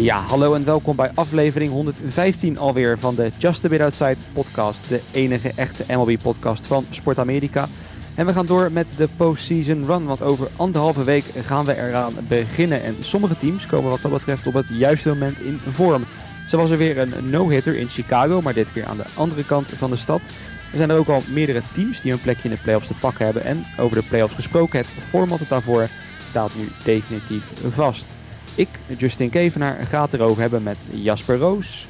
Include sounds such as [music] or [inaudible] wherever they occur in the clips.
Ja, hallo en welkom bij aflevering 115 alweer van de Just a Bit Outside podcast. De enige echte MLB-podcast van Sport Amerika. En we gaan door met de postseason run, want over anderhalve week gaan we eraan beginnen. En sommige teams komen wat dat betreft op het juiste moment in vorm. Zo was er weer een no-hitter in Chicago, maar dit keer aan de andere kant van de stad. Er zijn er ook al meerdere teams die een plekje in de playoffs te pakken hebben. En over de playoffs gesproken, het format daarvoor staat nu definitief vast. Ik, Justin Kevenaar, ga het erover hebben met Jasper Roos.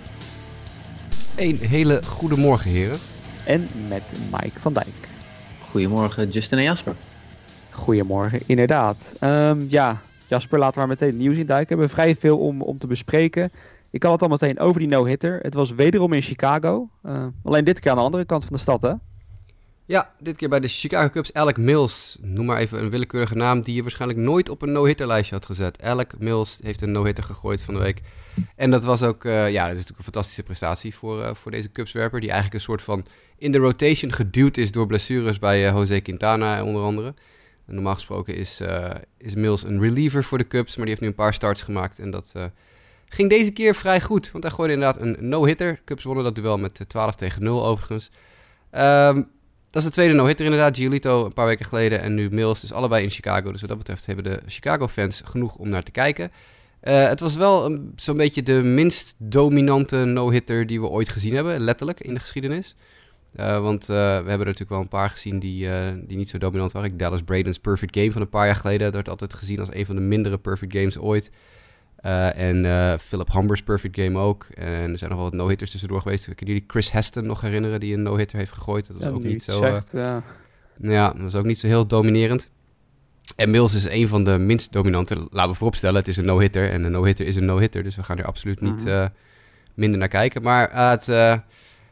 Een hele goede morgen, heren. En met Mike van Dijk. Goedemorgen, Justin en Jasper. Goedemorgen, inderdaad. Um, ja, Jasper, laten we maar meteen nieuws in duiken. We hebben vrij veel om, om te bespreken. Ik kan het al meteen over die no-hitter. Het was wederom in Chicago. Uh, alleen dit keer aan de andere kant van de stad, hè? Ja, dit keer bij de Chicago Cubs. Alec Mills, noem maar even een willekeurige naam die je waarschijnlijk nooit op een no-hitter lijstje had gezet. Alec Mills heeft een no-hitter gegooid van de week. En dat was ook, uh, ja, dat is natuurlijk een fantastische prestatie voor, uh, voor deze Cubs-werper. Die eigenlijk een soort van in de rotation geduwd is door blessures bij uh, Jose Quintana onder andere. En normaal gesproken is, is Mills een reliever voor de Cubs, maar die heeft nu een paar starts gemaakt. En dat ging deze keer vrij goed, want hij gooide inderdaad een no-hitter. Cubs wonnen dat duel met 12 tegen 0 overigens. Um, dat is de tweede no-hitter inderdaad. Giolito een paar weken geleden en nu Mills. Dus allebei in Chicago. Dus wat dat betreft hebben de Chicago-fans genoeg om naar te kijken. Uh, het was wel zo'n beetje de minst dominante no-hitter die we ooit gezien hebben. Letterlijk in de geschiedenis. Uh, want uh, we hebben er natuurlijk wel een paar gezien die, die niet zo dominant waren. Dallas Braden's Perfect Game van een paar jaar geleden. Dat werd altijd gezien als een van de mindere Perfect Games ooit. Uh, en uh, Philip Humbers perfect game ook. En er zijn nog wel wat no-hitters tussendoor geweest. Kunnen jullie Chris Heston nog herinneren die een no-hitter heeft gegooid? Dat was ja, ook niet zo. Zegt, uh, ja. ja, dat was ook niet zo heel dominerend. En Mills is een van de minst dominante. Laten we vooropstellen, het is een no-hitter. En een no-hitter is een no-hitter. Dus we gaan er absoluut niet Mhm. minder naar kijken. Maar had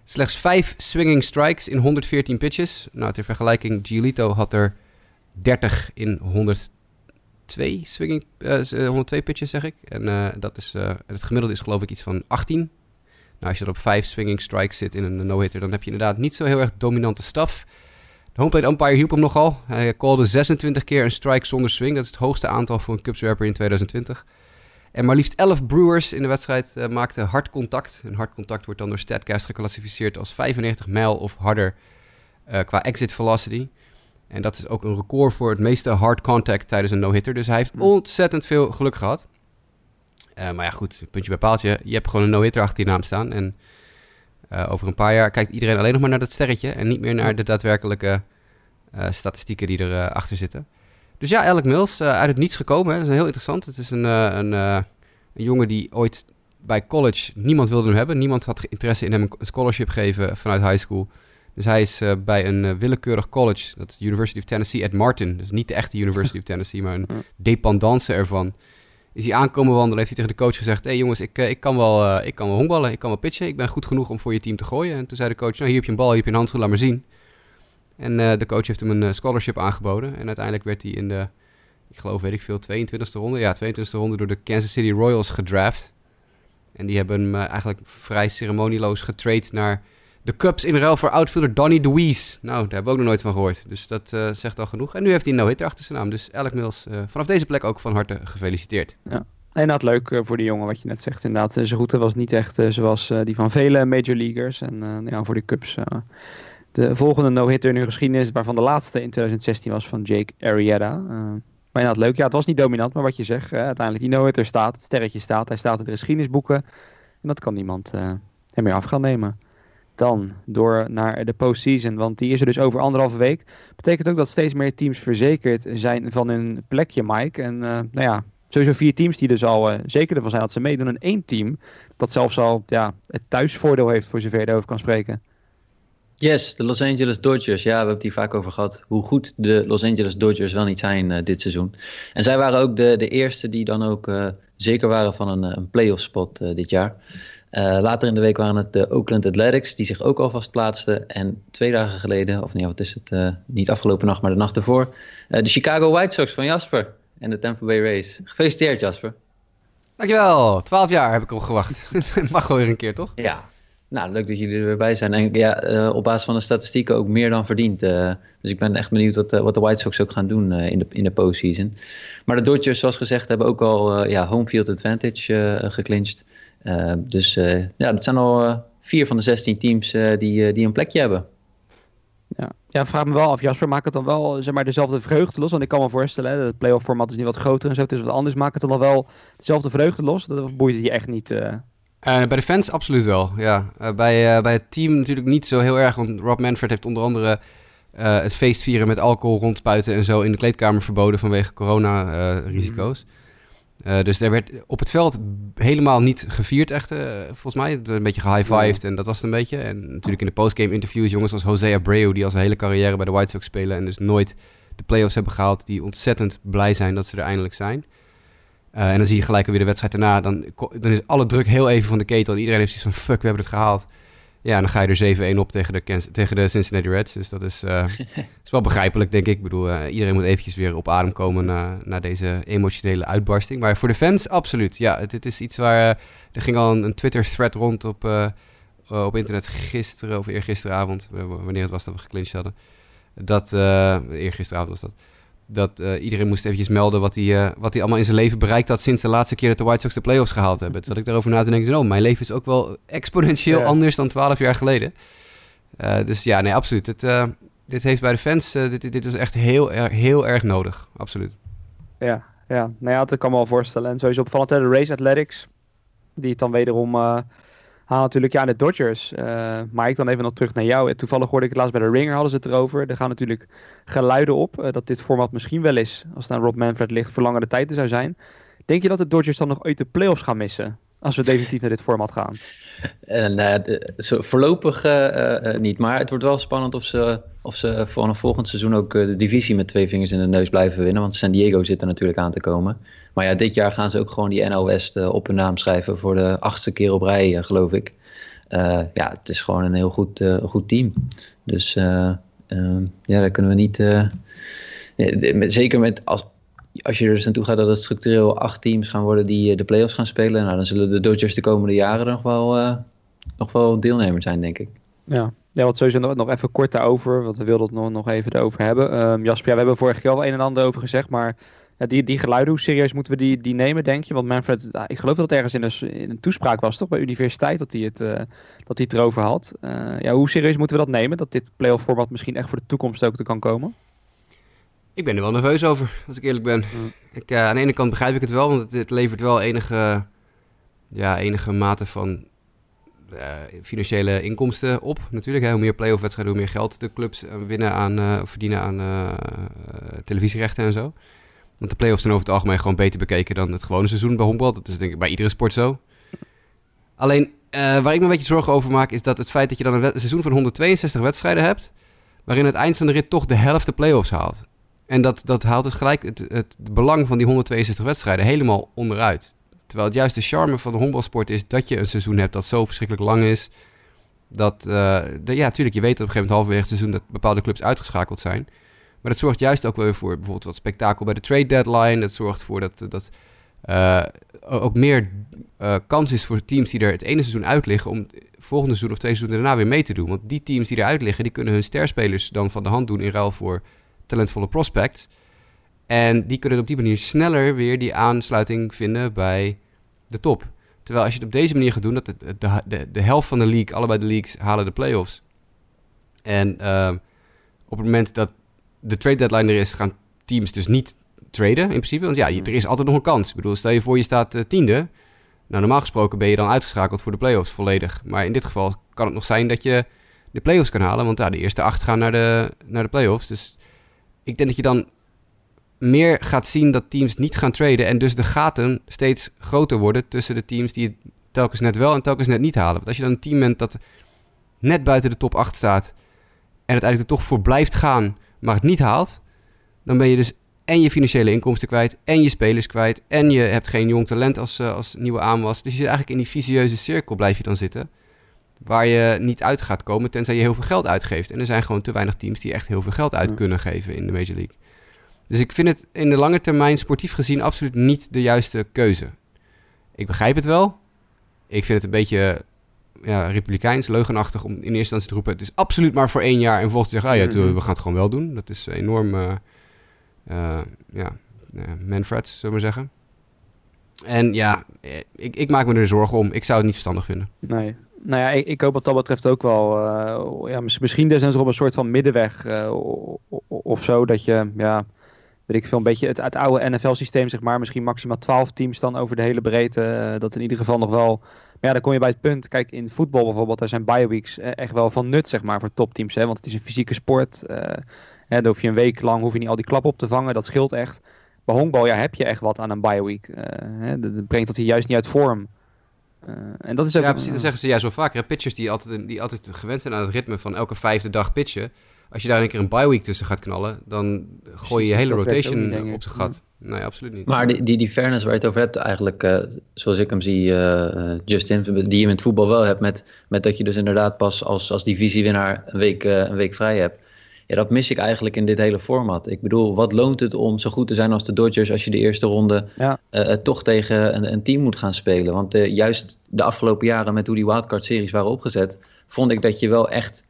slechts vijf swinging strikes in 114 pitches. Nou, ter vergelijking, Giolito had er 30 in 100 2 swinging, uh, 102 pitches zeg ik. En uh, dat is, uh, het gemiddelde is geloof ik iets van 18. Nou, als je er op 5 swinging strikes zit in een no-hitter, dan heb je inderdaad niet zo heel erg dominante staf. De home plate umpire hielp hem nogal. Hij callde 26 keer een strike zonder swing. Dat is het hoogste aantal voor een Cubswerper in 2020. En maar liefst 11 Brewers in de wedstrijd uh, maakten hard contact. En hard contact wordt dan door StatCast geclassificeerd als 95 mijl of harder qua exit velocity. En dat is ook een record voor het meeste hard contact tijdens een no-hitter. Dus hij heeft ontzettend veel geluk gehad. Uh, maar ja, goed, puntje bij paaltje. Je hebt gewoon een no-hitter achter je naam staan. En uh, over een paar jaar kijkt iedereen alleen nog maar naar dat sterretje. En niet meer naar de daadwerkelijke uh, statistieken die erachter achter zitten. Dus ja, Alec Mills, uit het niets gekomen. Hè. Dat is heel interessant. Het is een, een, een jongen die ooit bij college... Niemand wilde hem hebben. Niemand had interesse in hem een scholarship geven vanuit high school... Dus hij is uh, bij een uh, willekeurig college, dat is de University of Tennessee at Martin. Dus niet de echte University of [laughs] Tennessee, maar een dependance ervan. Is hij aankomen wandelen, heeft hij tegen de coach gezegd... hé hey jongens, ik, uh, ik, kan wel, ik kan wel honkballen, ik kan wel pitchen. Ik ben goed genoeg om voor je team te gooien. En toen zei de coach, nou hier heb je een bal, hier heb je een handschoen, laat maar zien. En de coach heeft hem een scholarship aangeboden. En uiteindelijk werd hij in de, ik geloof weet ik veel, 22e ronde... ja, 22e ronde door de Kansas City Royals gedraft. En die hebben hem eigenlijk vrij ceremonieloos getrade naar... De Cubs in ruil voor outfielder Donny DeWeese. Nou, daar hebben we ook nog nooit van gehoord. Dus dat uh, zegt al genoeg. En nu heeft hij een no-hitter achter zijn naam. Dus Alec Mills, uh, vanaf deze plek ook van harte gefeliciteerd. Ja. En dat leuk uh, voor de jongen, wat je net zegt. Inderdaad, zijn route was niet echt zoals die van vele major leaguers. En ja, voor de Cubs. de volgende no-hitter in hun geschiedenis, waarvan de laatste in 2016 was van Jake Arrieta. maar inderdaad, leuk. Ja, het was niet dominant, maar wat je zegt. uiteindelijk, die no-hitter staat, het sterretje staat. Hij staat in de geschiedenisboeken. En dat kan niemand hem meer af gaan nemen dan door naar de postseason. Want die is er dus over anderhalve week. Betekent ook dat steeds meer teams verzekerd zijn van hun plekje, Mike. En uh, nou ja, sowieso vier teams die dus al uh, zeker ervan zijn dat ze meedoen. En één team dat zelfs al ja, het thuisvoordeel heeft, voor zover je erover kan spreken. Yes, de Los Angeles Dodgers. Ja, we hebben het hier vaak over gehad. Hoe goed de Los Angeles Dodgers wel niet zijn uh, dit seizoen. En zij waren ook de, de eerste die dan ook zeker waren van een, een playoff spot dit jaar. Uh, later in de week waren het de Oakland Athletics, die zich ook alvast plaatsten. En twee dagen geleden, of nee, wat is het? Uh, niet afgelopen nacht, maar de nacht ervoor. Uh, de Chicago White Sox van Jasper en de Tampa Bay Rays. Gefeliciteerd, Jasper. Dankjewel. Twaalf jaar heb ik al gewacht. [laughs] Mag gewoon weer een keer, toch? Ja. Nou, leuk dat jullie er weer bij zijn. En ja, op basis van de statistieken ook meer dan verdiend. Dus ik ben echt benieuwd wat, wat de White Sox ook gaan doen in de, in de postseason. Maar de Dodgers, zoals gezegd, hebben ook al ja, home field advantage geclinched. Dus ja, dat zijn al vier van de 16 teams die, die een plekje hebben. Ja. ja, vraag me wel af, Jasper, maakt het dan wel zeg maar, dezelfde vreugde los? Want ik kan me voorstellen, hè, het playoff format is niet wat groter en zo, het is wat anders. Maakt het dan wel dezelfde vreugde los? Dat boeit het je echt niet? Uh... bij de fans absoluut wel, ja. Uh, bij, uh, bij het team natuurlijk niet zo heel erg, want Rob Manfred heeft onder andere het feestvieren met alcohol rondspuiten en zo in de kleedkamer verboden vanwege corona-risico's. Mm. Uh, dus er werd op het veld helemaal niet gevierd, echt, uh, volgens mij. Een beetje gehigh-fived en dat was het een beetje. En natuurlijk in de postgame interviews jongens als Jose Abreu... die al zijn hele carrière bij de White Sox spelen... en dus nooit de playoffs hebben gehaald... die ontzettend blij zijn dat ze er eindelijk zijn. Uh, en dan zie je gelijk weer de wedstrijd daarna. Dan, dan is alle druk heel even van de ketel... en iedereen heeft zoiets van... fuck, we hebben het gehaald. Ja, dan ga je er 7-1 op tegen de, tegen de Cincinnati Reds. Dus dat is, [laughs] uh, is wel begrijpelijk, denk ik. Ik bedoel, uh, iedereen moet eventjes weer op adem komen na, na deze emotionele uitbarsting. Maar voor de fans, absoluut. Ja, het, het is iets waar... Uh, er ging al een, een Twitter-thread rond op, op internet gisteren of eergisteravond. Wanneer het was dat we geclinched hadden. Dat, eergisteravond was dat dat uh, iedereen moest eventjes melden wat hij, uh, wat hij allemaal in zijn leven bereikt had sinds de laatste keer dat de White Sox de playoffs gehaald hebben. Toen ik daarover na te denken, oh, mijn leven is ook wel exponentieel anders dan twaalf jaar geleden. Uh, dus ja, nee, absoluut. Het, dit heeft bij de fans, dit, dit is echt heel, er, heel erg nodig, absoluut. Ja, ja, nou ja, dat kan me wel voorstellen. En sowieso opvallend, de Race Athletics, die het dan wederom haal natuurlijk ja, de Dodgers. Uh, maar ik dan even nog terug naar jou. Toevallig hoorde ik het laatst bij de Ringer, hadden ze het erover. Er gaan natuurlijk geluiden op uh, dat dit format misschien wel is, als het Rob Manfred ligt, voor langere tijd zou zijn. Denk je dat de Dodgers dan nog ooit de playoffs gaan missen? Als we definitief naar dit format gaan. En, uh, voorlopig niet. Maar het wordt wel spannend of ze, of ze vanaf volgend seizoen ook de divisie met twee vingers in de neus blijven winnen. Want San Diego zit er natuurlijk aan te komen. Maar ja, dit jaar gaan ze ook gewoon die NL West op hun naam schrijven voor de achtste keer op rij, geloof ik. Ja, het is gewoon een heel goed, goed team. Dus ehm, ja, daar kunnen we niet... zeker met als, als je er dus naartoe gaat dat het structureel acht teams gaan worden die de playoffs gaan spelen. Nou, dan zullen de Dodgers de komende jaren nog wel, nog wel deelnemer zijn, denk ik. Ja, ja, wat sowieso nog, nog even kort daarover, want we wilden het nog, nog even erover hebben. Um, Jasper, ja, we hebben vorige keer al een en ander over gezegd, maar ja, die, die geluiden, hoe serieus moeten we die, die nemen, denk je? Want Manfred, ik geloof dat het ergens in een, in een toespraak was, toch? Bij universiteit, dat hij het, uh, dat het erover had. Uh, ja, hoe serieus moeten we dat nemen? Dat dit playoff format misschien echt voor de toekomst ook te kan komen? Ik ben er wel nerveus over, als ik eerlijk ben. Ik, uh, aan de ene kant begrijp ik het wel, want het, het levert wel enige, ja, enige mate van financiële inkomsten op. Natuurlijk, hè. hoe meer playoff wedstrijden, hoe meer geld de clubs winnen aan, verdienen aan televisierechten en zo. Want de play-offs zijn over het algemeen gewoon beter bekeken dan het gewone seizoen bij honkbal. Dat is denk ik bij iedere sport zo. Alleen, waar ik me een beetje zorgen over maak, is dat het feit dat je dan een, seizoen van 162 wedstrijden hebt, waarin het eind van de rit toch de helft de play-offs haalt. En dat, dat haalt dus gelijk het, het, belang van die 162 wedstrijden helemaal onderuit. Terwijl het juist de charme van de honkbalsport is dat je een seizoen hebt dat zo verschrikkelijk lang is. Dat, de, ja, natuurlijk, je weet dat op een gegeven moment halverwege het seizoen dat bepaalde clubs uitgeschakeld zijn. Maar dat zorgt juist ook weer voor bijvoorbeeld wat spektakel bij de trade deadline. Dat zorgt ervoor dat, dat uh, ook meer uh, kans is voor teams die er het ene seizoen uit liggen... om volgende seizoen of twee seizoenen daarna weer mee te doen. Want die teams die eruit liggen, die kunnen hun sterspelers dan van de hand doen... in ruil voor talentvolle prospects. En die kunnen op die manier sneller weer die aansluiting vinden bij de top. Terwijl als je het op deze manier gaat doen, dat de, de, de, helft van de league, allebei de leagues, halen de playoffs. En uh, op het moment dat de trade deadline er is, gaan teams dus niet traden in principe. Want ja, er is altijd nog een kans. Ik bedoel, stel je voor je staat uh, tiende. Nou, normaal gesproken ben je dan uitgeschakeld voor de playoffs volledig. Maar in dit geval kan het nog zijn dat je de playoffs kan halen. Want ja, de eerste acht gaan naar de, naar de playoffs. Dus ik denk dat je dan meer gaat zien dat teams niet gaan traden. En dus de gaten steeds groter worden tussen de teams die het telkens net wel en telkens net niet halen. Want als je dan een team bent dat net buiten de top 8 staat. En uiteindelijk er toch voor blijft gaan maar het niet haalt, dan ben je dus en je financiële inkomsten kwijt, en je spelers kwijt, en je hebt geen jong talent als, uh, als nieuwe aanwas. Dus je zit eigenlijk in die visieuze cirkel blijf je dan zitten, waar je niet uit gaat komen tenzij je heel veel geld uitgeeft. En er zijn gewoon te weinig teams die echt heel veel geld uit kunnen geven in de Major League. Dus ik vind het in de lange termijn sportief gezien absoluut niet de juiste keuze. Ik begrijp het wel. Ik vind het een beetje ja, republikeins, leugenachtig om in eerste instantie te roepen... het is absoluut maar voor één jaar en vervolgens te zeggen... ah ja, Mhm. we gaan het gewoon wel doen. Dat is enorm, eh eh ja, uh, manfreds, zullen we maar zeggen. En ja, eh, ik, ik maak me er zorgen om. Ik zou het niet verstandig vinden. Nee. Nou ja, ik, ik hoop wat dat betreft ook wel. eh, ja, mis- misschien desnoods op een soort van middenweg eh, of zo. Dat je, ja, weet ik veel, een beetje het, oude NFL-systeem, zeg maar. Misschien maximaal 12 teams dan over de hele breedte. eh, dat in ieder geval nog wel. Maar ja, dan kom je bij het punt. Kijk, in voetbal bijvoorbeeld, daar zijn bye-weeks eh, echt wel van nut, zeg maar, voor topteams. Hè? Want het is een fysieke sport. hè, dan hoef je een week lang hoef je niet al die klappen op te vangen. Dat scheelt echt. Bij honkbal ja, heb je echt wat aan een bye-week. hè? Dat, dat brengt dat hier juist niet uit vorm. Eh, en dat is ook Ja, precies. Dat zeggen ze juist wel vaker. hè. Pitchers die altijd, die altijd gewend zijn aan het ritme van elke vijfde dag pitchen. Als je daar een keer een bye week tussen gaat knallen, dan gooi je je hele rotation niet, op zijn gat. Nee, absoluut niet. Maar die, die, die fairness waar je het over hebt, eigenlijk eh, zoals ik hem zie, eh, eh, Justin, die je in het voetbal wel hebt, met, met dat je dus inderdaad pas als, als divisiewinnaar een week, eh, een week vrij hebt. Ja, dat mis ik eigenlijk in dit hele format. Ik bedoel, wat loont het om zo goed te zijn als de Dodgers als je de eerste ronde Ja. eh, eh, toch tegen een, een team moet gaan spelen? Want eh, juist de afgelopen jaren met hoe die wildcard-series waren opgezet, vond ik dat je wel echt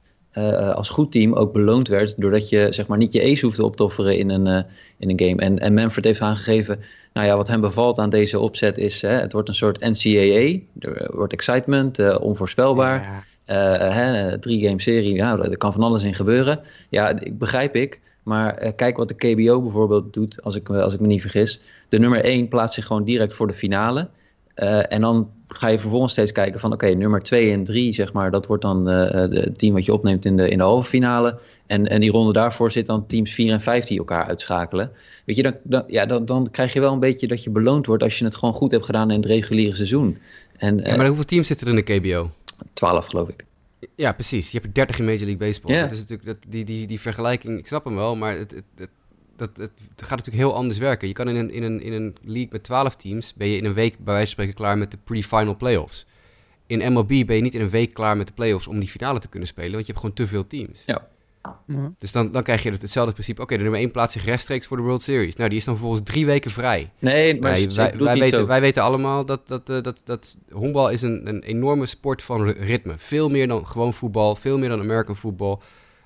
als goed team ook beloond werd. Doordat je zeg maar niet je ace hoefde op te offeren in een, in een game. En, en Manfred heeft aangegeven, nou ja, wat hem bevalt aan deze opzet is, hè, het wordt een soort NCAA. Er wordt excitement, onvoorspelbaar. Ja. Eh, hè, drie game serie, ja, er kan van alles in gebeuren. Ja, ik begrijp ik. Maar eh, kijk wat de KBO bijvoorbeeld doet, als ik, me- als ik me niet vergis. De nummer 1 plaatst zich gewoon direct voor de finale. Eh, en dan ga je vervolgens steeds kijken van... oké, nummer 2 en 3, zeg maar... dat wordt dan het team wat je opneemt in de, in de halve finale. En, en die ronde daarvoor zit dan teams 4 en 5 die elkaar uitschakelen. Weet je, dan, dan, ja, dan, dan krijg je wel een beetje dat je beloond wordt... als je het gewoon goed hebt gedaan in het reguliere seizoen. En Ja, maar hoeveel teams zitten er in de KBO? 12 geloof ik. Ja, precies. Je hebt er 30 in Major League Baseball. Ja. Dat is natuurlijk, dat, die, die, die vergelijking, ik snap hem wel, maar het, het, het, dat, het, gaat natuurlijk heel anders werken. Je kan in een, in, een, in een league met 12 teams, ben je in een week bij wijze van spreken klaar met de pre-final playoffs. In MLB ben je niet in een week klaar met de playoffs om die finale te kunnen spelen, want je hebt gewoon te veel teams. Ja. Ja. Dus dan, dan krijg je het, hetzelfde principe. Oké, de nummer 1 plaatst zich rechtstreeks voor de World Series. Nou, die is dan vervolgens drie weken vrij. Nee, maar wij, wij, weten, zo. wij weten allemaal dat, dat, eh, dat, dat honkbal is een, een enorme sport van ri- ritme. Veel meer dan gewoon voetbal, veel meer dan American voetbal.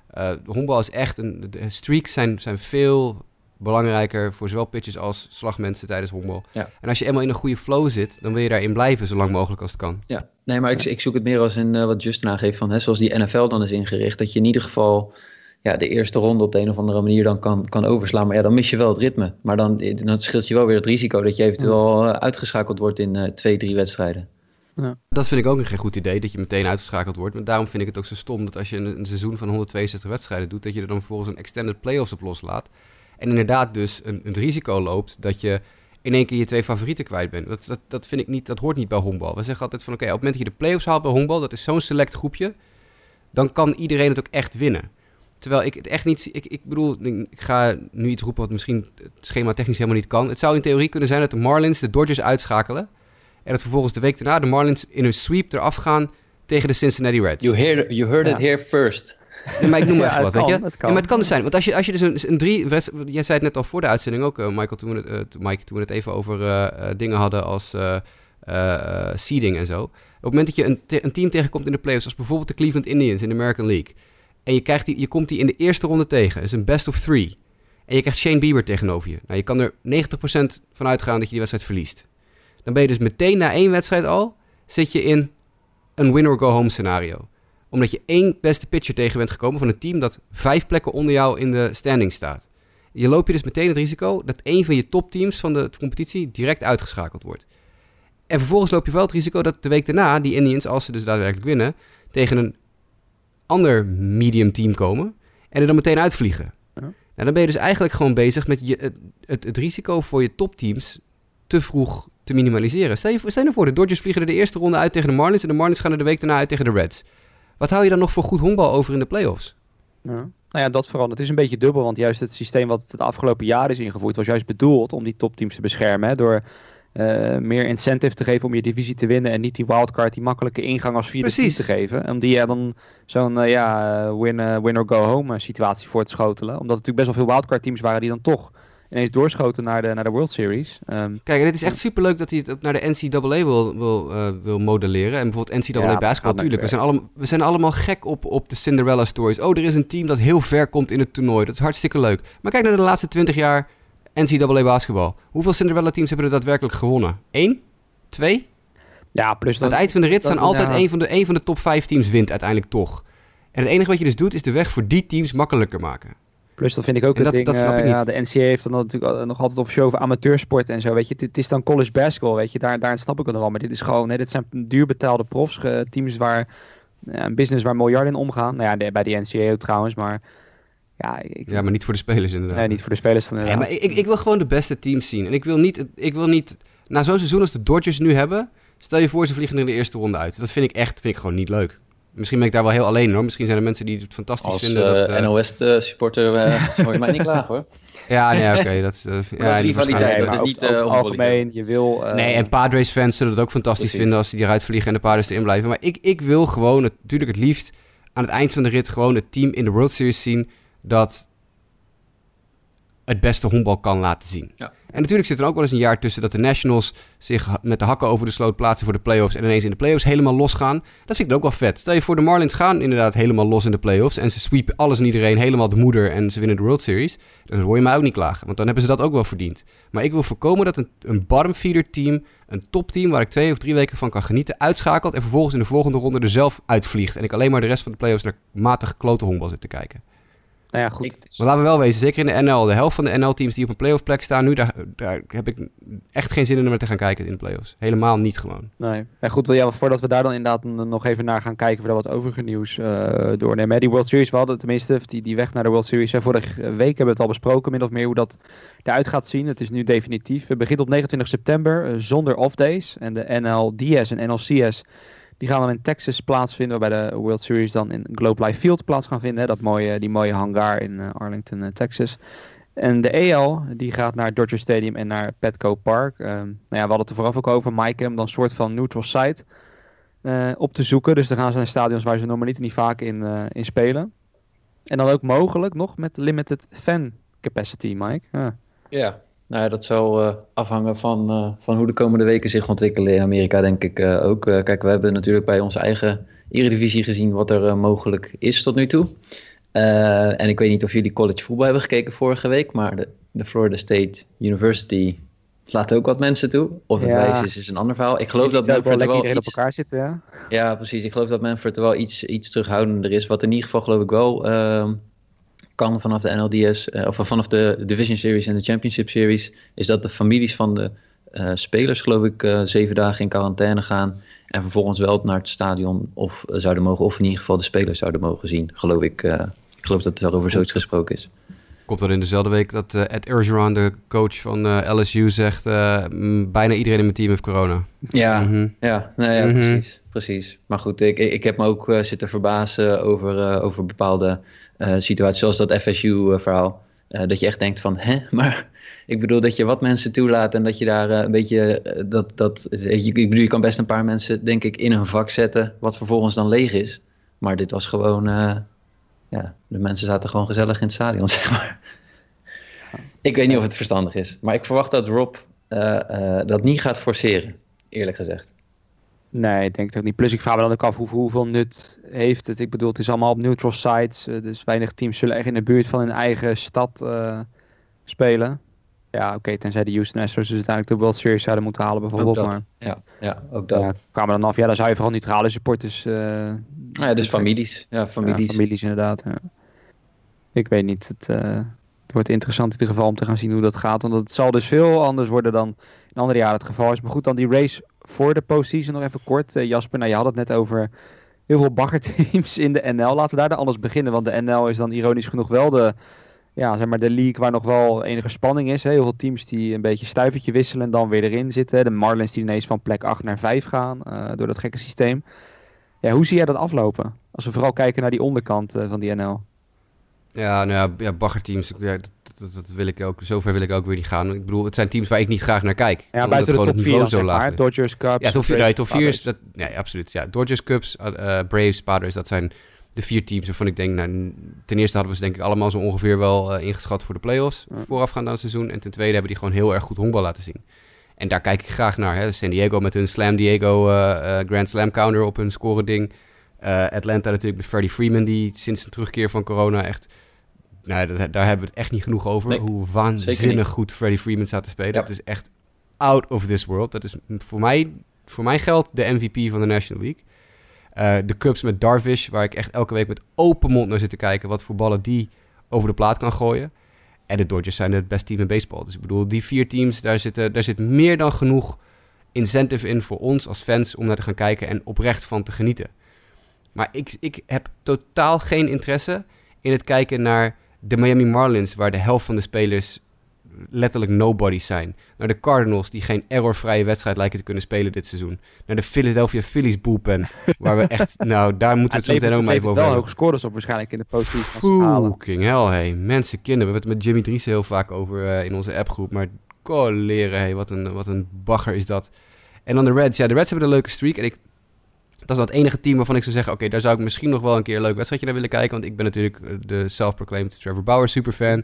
Eh honkbal is echt een. De streaks zijn, zijn veel belangrijker voor zowel pitchers als slagmensen tijdens honkbal. Ja. En als je eenmaal in een goede flow zit, dan wil je daarin blijven zo lang mogelijk als het kan. Ja, nee, maar ik, ik zoek het meer als in eh, wat Justin aangeeft van hè, zoals die NFL dan is ingericht. Dat je in ieder geval ja, de eerste ronde op de een of andere manier dan kan, kan overslaan. Maar ja, dan mis je wel het ritme. Maar dan, dan scheelt je wel weer het risico dat je eventueel eh, uitgeschakeld wordt in eh, twee, drie wedstrijden. Dat vind ik ook een geen goed idee, dat je meteen uitgeschakeld wordt. Maar daarom vind ik het ook zo stom dat als je een, een seizoen van 162 wedstrijden doet, dat je er dan vervolgens een extended playoffs op loslaat. En inderdaad dus een, een risico loopt dat je in één keer je twee favorieten kwijt bent. Dat, dat, dat vind ik niet, dat hoort niet bij honkbal. We zeggen altijd van oké, op het moment dat je de playoffs haalt bij honkbal, dat is zo'n select groepje, dan kan iedereen het ook echt winnen. Terwijl ik het echt niet... Ik, ik bedoel, ik ga nu iets roepen wat misschien het schema technisch helemaal niet kan. Het zou in theorie kunnen zijn dat de Marlins de Dodgers uitschakelen. En dat vervolgens de week daarna de Marlins in een sweep eraf gaan tegen de Cincinnati Reds. You, hear, you heard Ja. it here first. Nee, maar ik noem [laughs] maar even wat, weet kan, je? het Ja, kan. maar het kan dus zijn. Want als je, als je dus een, een drie... Jij zei het net al voor de uitzending ook, eh, Michael, toen we het, eh, Mike, toen we het even over eh, dingen hadden als seeding en zo. Op het moment dat je een, te- een team tegenkomt in de playoffs, als bijvoorbeeld de Cleveland Indians in de American League, en je, krijgt die, je komt die in de eerste ronde tegen, is een best of three, en je krijgt Shane Bieber tegenover je. Nou, je kan er 90% van uitgaan dat je die wedstrijd verliest. Dan ben je dus meteen na één wedstrijd al, zit je in een win-or-go-home scenario omdat je één beste pitcher tegen bent gekomen van een team dat vijf plekken onder jou in de standing staat. Je loop je dus meteen het risico dat één van je topteams van de competitie direct uitgeschakeld wordt. En vervolgens loop je wel het risico dat de week daarna die Indians, als ze dus daadwerkelijk winnen, tegen een ander medium team komen en er dan meteen uitvliegen. Ja. Nou, dan ben je dus eigenlijk gewoon bezig met je, het, het, het risico voor je topteams te vroeg te minimaliseren. Stel je, stel je voor, de Dodgers vliegen er de eerste ronde uit tegen de Marlins en de Marlins gaan er de week daarna uit tegen de Reds. Wat hou je dan nog voor goed honkbal over in de playoffs? Ja. Nou ja, dat vooral. Het is een beetje dubbel, want juist het systeem wat het afgelopen jaar is ingevoerd, was juist bedoeld om die topteams te beschermen. Hè, door eh, meer incentive te geven om je divisie te winnen en niet die wildcard, die makkelijke ingang als vierde team te geven. Om die ja, dan zo'n eh, ja, win, eh, win or go home eh, situatie voor te schotelen. Omdat er natuurlijk best wel veel wildcard teams waren die dan toch ineens doorschoten naar de, naar de World Series. Um, Kijk, en het is echt superleuk dat hij het naar de NCAA wil, wil, uh, wil modelleren. En bijvoorbeeld NCAA ja, basketbal, natuurlijk. We zijn, allemaal, we zijn allemaal gek op, op de Cinderella stories. Oh, er is een team dat heel ver komt in het toernooi. Dat is hartstikke leuk. Maar kijk naar de laatste 20 jaar NCAA basketbal. Hoeveel Cinderella teams hebben er daadwerkelijk gewonnen? Eén? Twee? Ja, plus dat... Aan het eind van de rit zijn altijd ja. een, van de, een van de top 5 teams wint uiteindelijk toch. En het enige wat je dus doet, is de weg voor die teams makkelijker maken. Plus dat vind ik ook een ding, dat snap ik uh, ja, de NCAA heeft dan natuurlijk nog altijd op show over amateursport en zo, weet je. Het, is dan college basketball, weet je. Daar, daar snap ik het nog wel, maar dit is gewoon, nee, dit zijn duurbetaalde profs, uh, teams waar, een business waar miljarden in omgaan. Nou ja, bij de ook trouwens, maar... Ja, ik, ja, maar niet voor de spelers inderdaad. Nee, niet voor de spelers dan inderdaad. maar ik, ik wil gewoon de beste teams zien. En ik wil niet, ik wil niet na zo'n seizoen als de Dodgers nu hebben, stel je voor ze vliegen in de eerste ronde uit. Dat vind ik echt, vind ik gewoon niet leuk. Misschien ben ik daar wel heel alleen hoor. Misschien zijn er mensen die het fantastisch Als, vinden. Als dat, uh, NOS-supporter uh, hoor [laughs] je mij niet klagen hoor. Ja, nee, oké. [laughs] dat is, uh, ja, dat is rivaliteit, dat is niet algemeen. Je wil... nee, en Padres-fans zullen het ook fantastisch precies. vinden als ze die eruit vliegen en de Padres erin blijven. Maar ik, ik wil gewoon, natuurlijk het liefst, aan het eind van de rit gewoon het team in de World Series zien dat het beste honkbal kan laten zien. Ja. En natuurlijk zit er ook wel eens een jaar tussen dat de Nationals zich met de hakken over de sloot plaatsen voor de playoffs en ineens in de playoffs helemaal losgaan. Dat vind ik ook wel vet. Stel je voor, de Marlins gaan inderdaad helemaal los in de playoffs en ze sweepen alles en iedereen helemaal de moeder en ze winnen de World Series. Dan hoor je mij ook niet klagen, want dan hebben ze dat ook wel verdiend. Maar ik wil voorkomen dat een, een bottom-feeder team, een topteam waar ik twee of drie weken van kan genieten, uitschakelt en vervolgens in de volgende ronde er zelf uitvliegt. En ik alleen maar de rest van de playoffs naar matig klote honkbal zit te kijken. Nou ja, goed. Ik, maar laten we wel wezen, zeker in de NL, de helft van de NL-teams die op een playoff plek staan nu, daar, daar heb ik echt geen zin in om te gaan kijken in de playoffs. Helemaal niet gewoon. Nee. En goed, ja, voordat we daar dan inderdaad nog even naar gaan kijken, we wat overige nieuws uh, doornemen. Die World Series, we hadden tenminste die, die weg naar de World Series. Vorige week hebben we het al besproken, min of meer hoe dat eruit gaat zien. Het is nu definitief. Het begint op 29 september, uh, zonder off-days. En de NLDS en NLCS die gaan dan in Texas plaatsvinden, waarbij de World Series dan in Globe Life Field plaats gaan vinden. Dat mooie, die mooie hangar in uh, Arlington, uh, Texas. En de EL, die gaat naar Dodger Stadium en naar Petco Park. Um, nou ja, we hadden het er vooraf ook over, Mike, om dan een soort van neutral site uh, op te zoeken. Dus dan gaan ze naar stadions waar ze normaliter niet vaak in, in spelen. En dan ook mogelijk nog met limited fan capacity, Mike. Ja. ja. Nou, dat zal uh, afhangen van, uh, van hoe de komende weken zich ontwikkelen in Amerika, denk ik uh, ook. kijk, we hebben natuurlijk bij onze eigen Eredivisie gezien wat er mogelijk is tot nu toe. en ik weet niet of jullie college voetbal hebben gekeken vorige week, maar de, de Florida State University laat ook wat mensen toe. Of het ja. wijs is, is een ander verhaal. Ik geloof dat Manfred er wel iets... op elkaar zitten, ja. Ja, precies. Ik geloof dat Manfred wel iets, iets terughoudender is. Wat in ieder geval geloof ik wel ehm, kan vanaf de NLDS, uh, of vanaf de Division Series en de Championship Series, is dat de families van de uh, spelers, geloof ik, uh, zeven dagen in quarantaine gaan. En vervolgens wel naar het stadion of zouden mogen, of in ieder geval de spelers zouden mogen zien, geloof ik. ik geloof dat er over zoiets gesproken is. Komt er in dezelfde week dat Ed Ergeron, de coach van LSU, zegt: bijna iedereen in mijn team heeft corona. Ja, mm -hmm. ja, nee, ja mm -hmm. precies, precies. Maar goed, ik, ik heb me ook zitten verbazen over, over bepaalde uh, situaties zoals dat FSU-verhaal. Dat je echt denkt van, hè, [laughs] maar ik bedoel dat je wat mensen toelaat en dat je daar een beetje, dat, dat, je, ik bedoel, je kan best een paar mensen, denk ik, in een vak zetten, wat vervolgens dan leeg is. Maar dit was gewoon, ja, de mensen zaten gewoon gezellig in het stadion, [laughs] zeg maar. Ik weet niet of het verstandig is, maar ik verwacht dat Rob dat niet gaat forceren, eerlijk gezegd. Nee, ik denk het ook niet. Plus ik vraag me dan ook af hoe, hoeveel nut heeft het. Ik bedoel, het is allemaal op neutral sites. Uh, dus weinig teams zullen echt in de buurt van hun eigen stad uh, spelen. Ja, oké, okay, tenzij de Houston Astros dus uiteindelijk de World Series zouden moeten halen bijvoorbeeld. Maar, ja, ja, ook dat. Ja, kwamen dan af. Ja, dan zou je vooral neutrale supporters... Uh, nou ja, dus families. Ja, families. Ja, families inderdaad. Ja. Ik weet niet. Het, het wordt interessant in ieder geval om te gaan zien hoe dat gaat. Want het zal dus veel anders worden dan in andere jaren het geval is. Maar goed, dan die race voor de postseason nog even kort. Uh, Jasper, nou, je had het net over heel veel baggerteams [laughs] in de NL. Laten we daar dan anders beginnen. Want de NL is dan ironisch genoeg wel de, ja, zeg maar de league waar nog wel enige spanning is. Heel veel teams die een beetje stuivertje wisselen en dan weer erin zitten. De Marlins die ineens van plek 8 naar 5 gaan uh, door dat gekke systeem. Ja, hoe zie jij dat aflopen? Als we vooral kijken naar die onderkant uh, van die NL. Ja, nou ja, ja baggerteams, ja, dat, dat, dat, wil ik ook, zover wil ik ook weer niet gaan. Ik bedoel, het zijn teams waar ik niet graag naar kijk. Ja, buiten de top 4 zo laag Dodgers, Cubs. Ja, top 4, nee, top 4 is, dat, nee, absoluut. Ja, Dodgers, Cubs, uh, Braves, Padres, dat zijn de vier teams waarvan ik denk, nou, ten eerste hadden we ze denk ik allemaal zo ongeveer wel uh, ingeschat voor de playoffs Ja. voorafgaand aan het seizoen. En ten tweede hebben die gewoon heel erg goed honkbal laten zien. En daar kijk ik graag naar. Hè. San Diego met hun Slam Diego eh, eh, Grand Slam counter op hun scoren ding. Eh, Atlanta natuurlijk met Freddie Freeman, die sinds zijn terugkeer van corona echt... Nou, dat- daar hebben we het echt niet genoeg over. Nee, hoe waanzinnig goed Freddie Freeman staat te spelen. Ja. Dat is echt out of this world. Dat is voor mij, voor mijn geld de MVP van de National League. Eh, de Cubs met Darvish, waar ik echt elke week met open mond naar zit te kijken... wat voor ballen die over de plaat kan gooien. En de Dodgers zijn het beste team in baseball. Dus ik bedoel, die vier teams, daar, zitten, daar zit meer dan genoeg incentive in voor ons als fans om naar te gaan kijken en oprecht van te genieten. Maar ik, ik heb totaal geen interesse in het kijken naar de Miami Marlins, waar de helft van de spelers letterlijk nobodies zijn. Naar de Cardinals, die geen errorvrije wedstrijd lijken te kunnen spelen dit seizoen. Naar de Philadelphia Phillies bullpen, waar we echt, [laughs] nou, daar moeten we het zo meteen ook maar even over wel hebben. hoge scores op waarschijnlijk in de postseason. Fucking hell, hey. Mensen, kinderen. We hebben het met Jimmy Dries heel vaak over eh, in onze appgroep. Maar leren, hey. Wat een, wat een bagger is dat. En dan de Reds. Ja, de Reds hebben een leuke streak. En ik, dat is dan het enige team waarvan ik zou zeggen... Oké, daar zou ik misschien nog wel een keer een leuk wedstrijdje naar willen kijken. Want ik ben natuurlijk eh, de self-proclaimed Trevor Bauer superfan.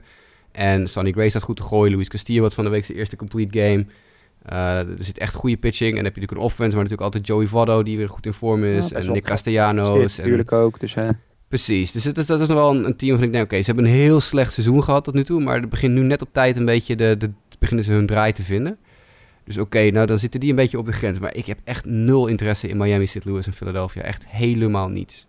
En Sonny Gray staat goed te gooien. Luis Castillo had van de week zijn eerste complete game. Eh, er zit echt goede pitching. En dan heb je natuurlijk een offense, maar natuurlijk altijd Joey Votto... die weer goed in vorm is. en Nick. Castellanos. En, natuurlijk ook. Dus, hè. Precies, dus het is, dat is nog wel een, een team waarvan ik denk, oké, ze hebben een heel slecht seizoen gehad tot nu toe, maar het begint nu net op tijd een beetje, de, de, beginnen ze hun draai te vinden. Dus oké, nou dan zitten die een beetje op de grens, maar ik heb echt nul interesse in Miami, St. Louis en Philadelphia, echt helemaal niets.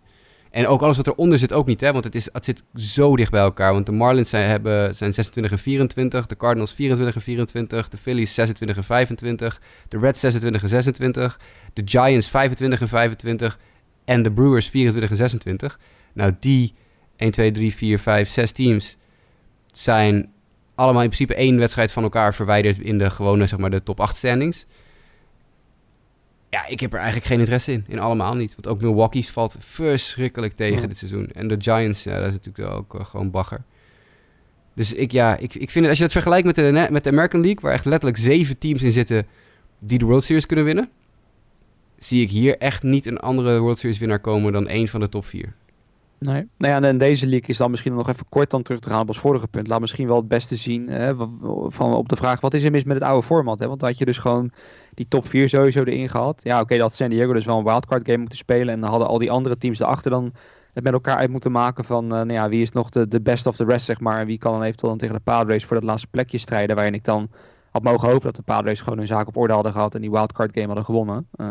En ook alles wat eronder zit ook niet, hè, want het, is, het zit zo dicht bij elkaar, want de Marlins zijn, hebben, zijn 26 en 24, de Cardinals 24 en 24, de Phillies 26 en 25, de Reds 26 en 26, de Giants 25 en 25 en de Brewers 24 en 26. Nou, die 1, 2, 3, 4, 5, 6 teams zijn allemaal in principe één wedstrijd van elkaar verwijderd in de gewone, zeg maar, de top 8 standings. Ja, ik heb er eigenlijk geen interesse in. In allemaal niet. Want ook Milwaukee's valt verschrikkelijk tegen Ja. dit seizoen. En de Giants, ja, dat is natuurlijk ook eh, gewoon bagger. Dus ik, ja, ik, ik vind het, als je het vergelijkt met de, met de American League, waar echt letterlijk zeven teams in zitten die de World Series kunnen winnen, zie ik hier echt niet een andere World Series winnaar komen dan één van de top vier. Nee. Nou ja, en deze league is dan misschien nog even kort dan terug te gaan op ons vorige punt. Laat misschien wel het beste zien hè, van, op de vraag, wat is er mis met het oude format? Hè? Want dan had je dus gewoon die top 4 sowieso erin gehad. Ja, oké, dat had San Diego dus wel een wildcard game moeten spelen. En dan hadden al die andere teams erachter dan het met elkaar uit moeten maken van, eh, nou ja, wie is nog de, de best of the rest, zeg maar. En wie kan dan eventueel dan tegen de Padres voor dat laatste plekje strijden. Waarin ik dan had mogen hopen dat de Padres gewoon hun zaak op orde hadden gehad en die wildcard game hadden gewonnen. Eh,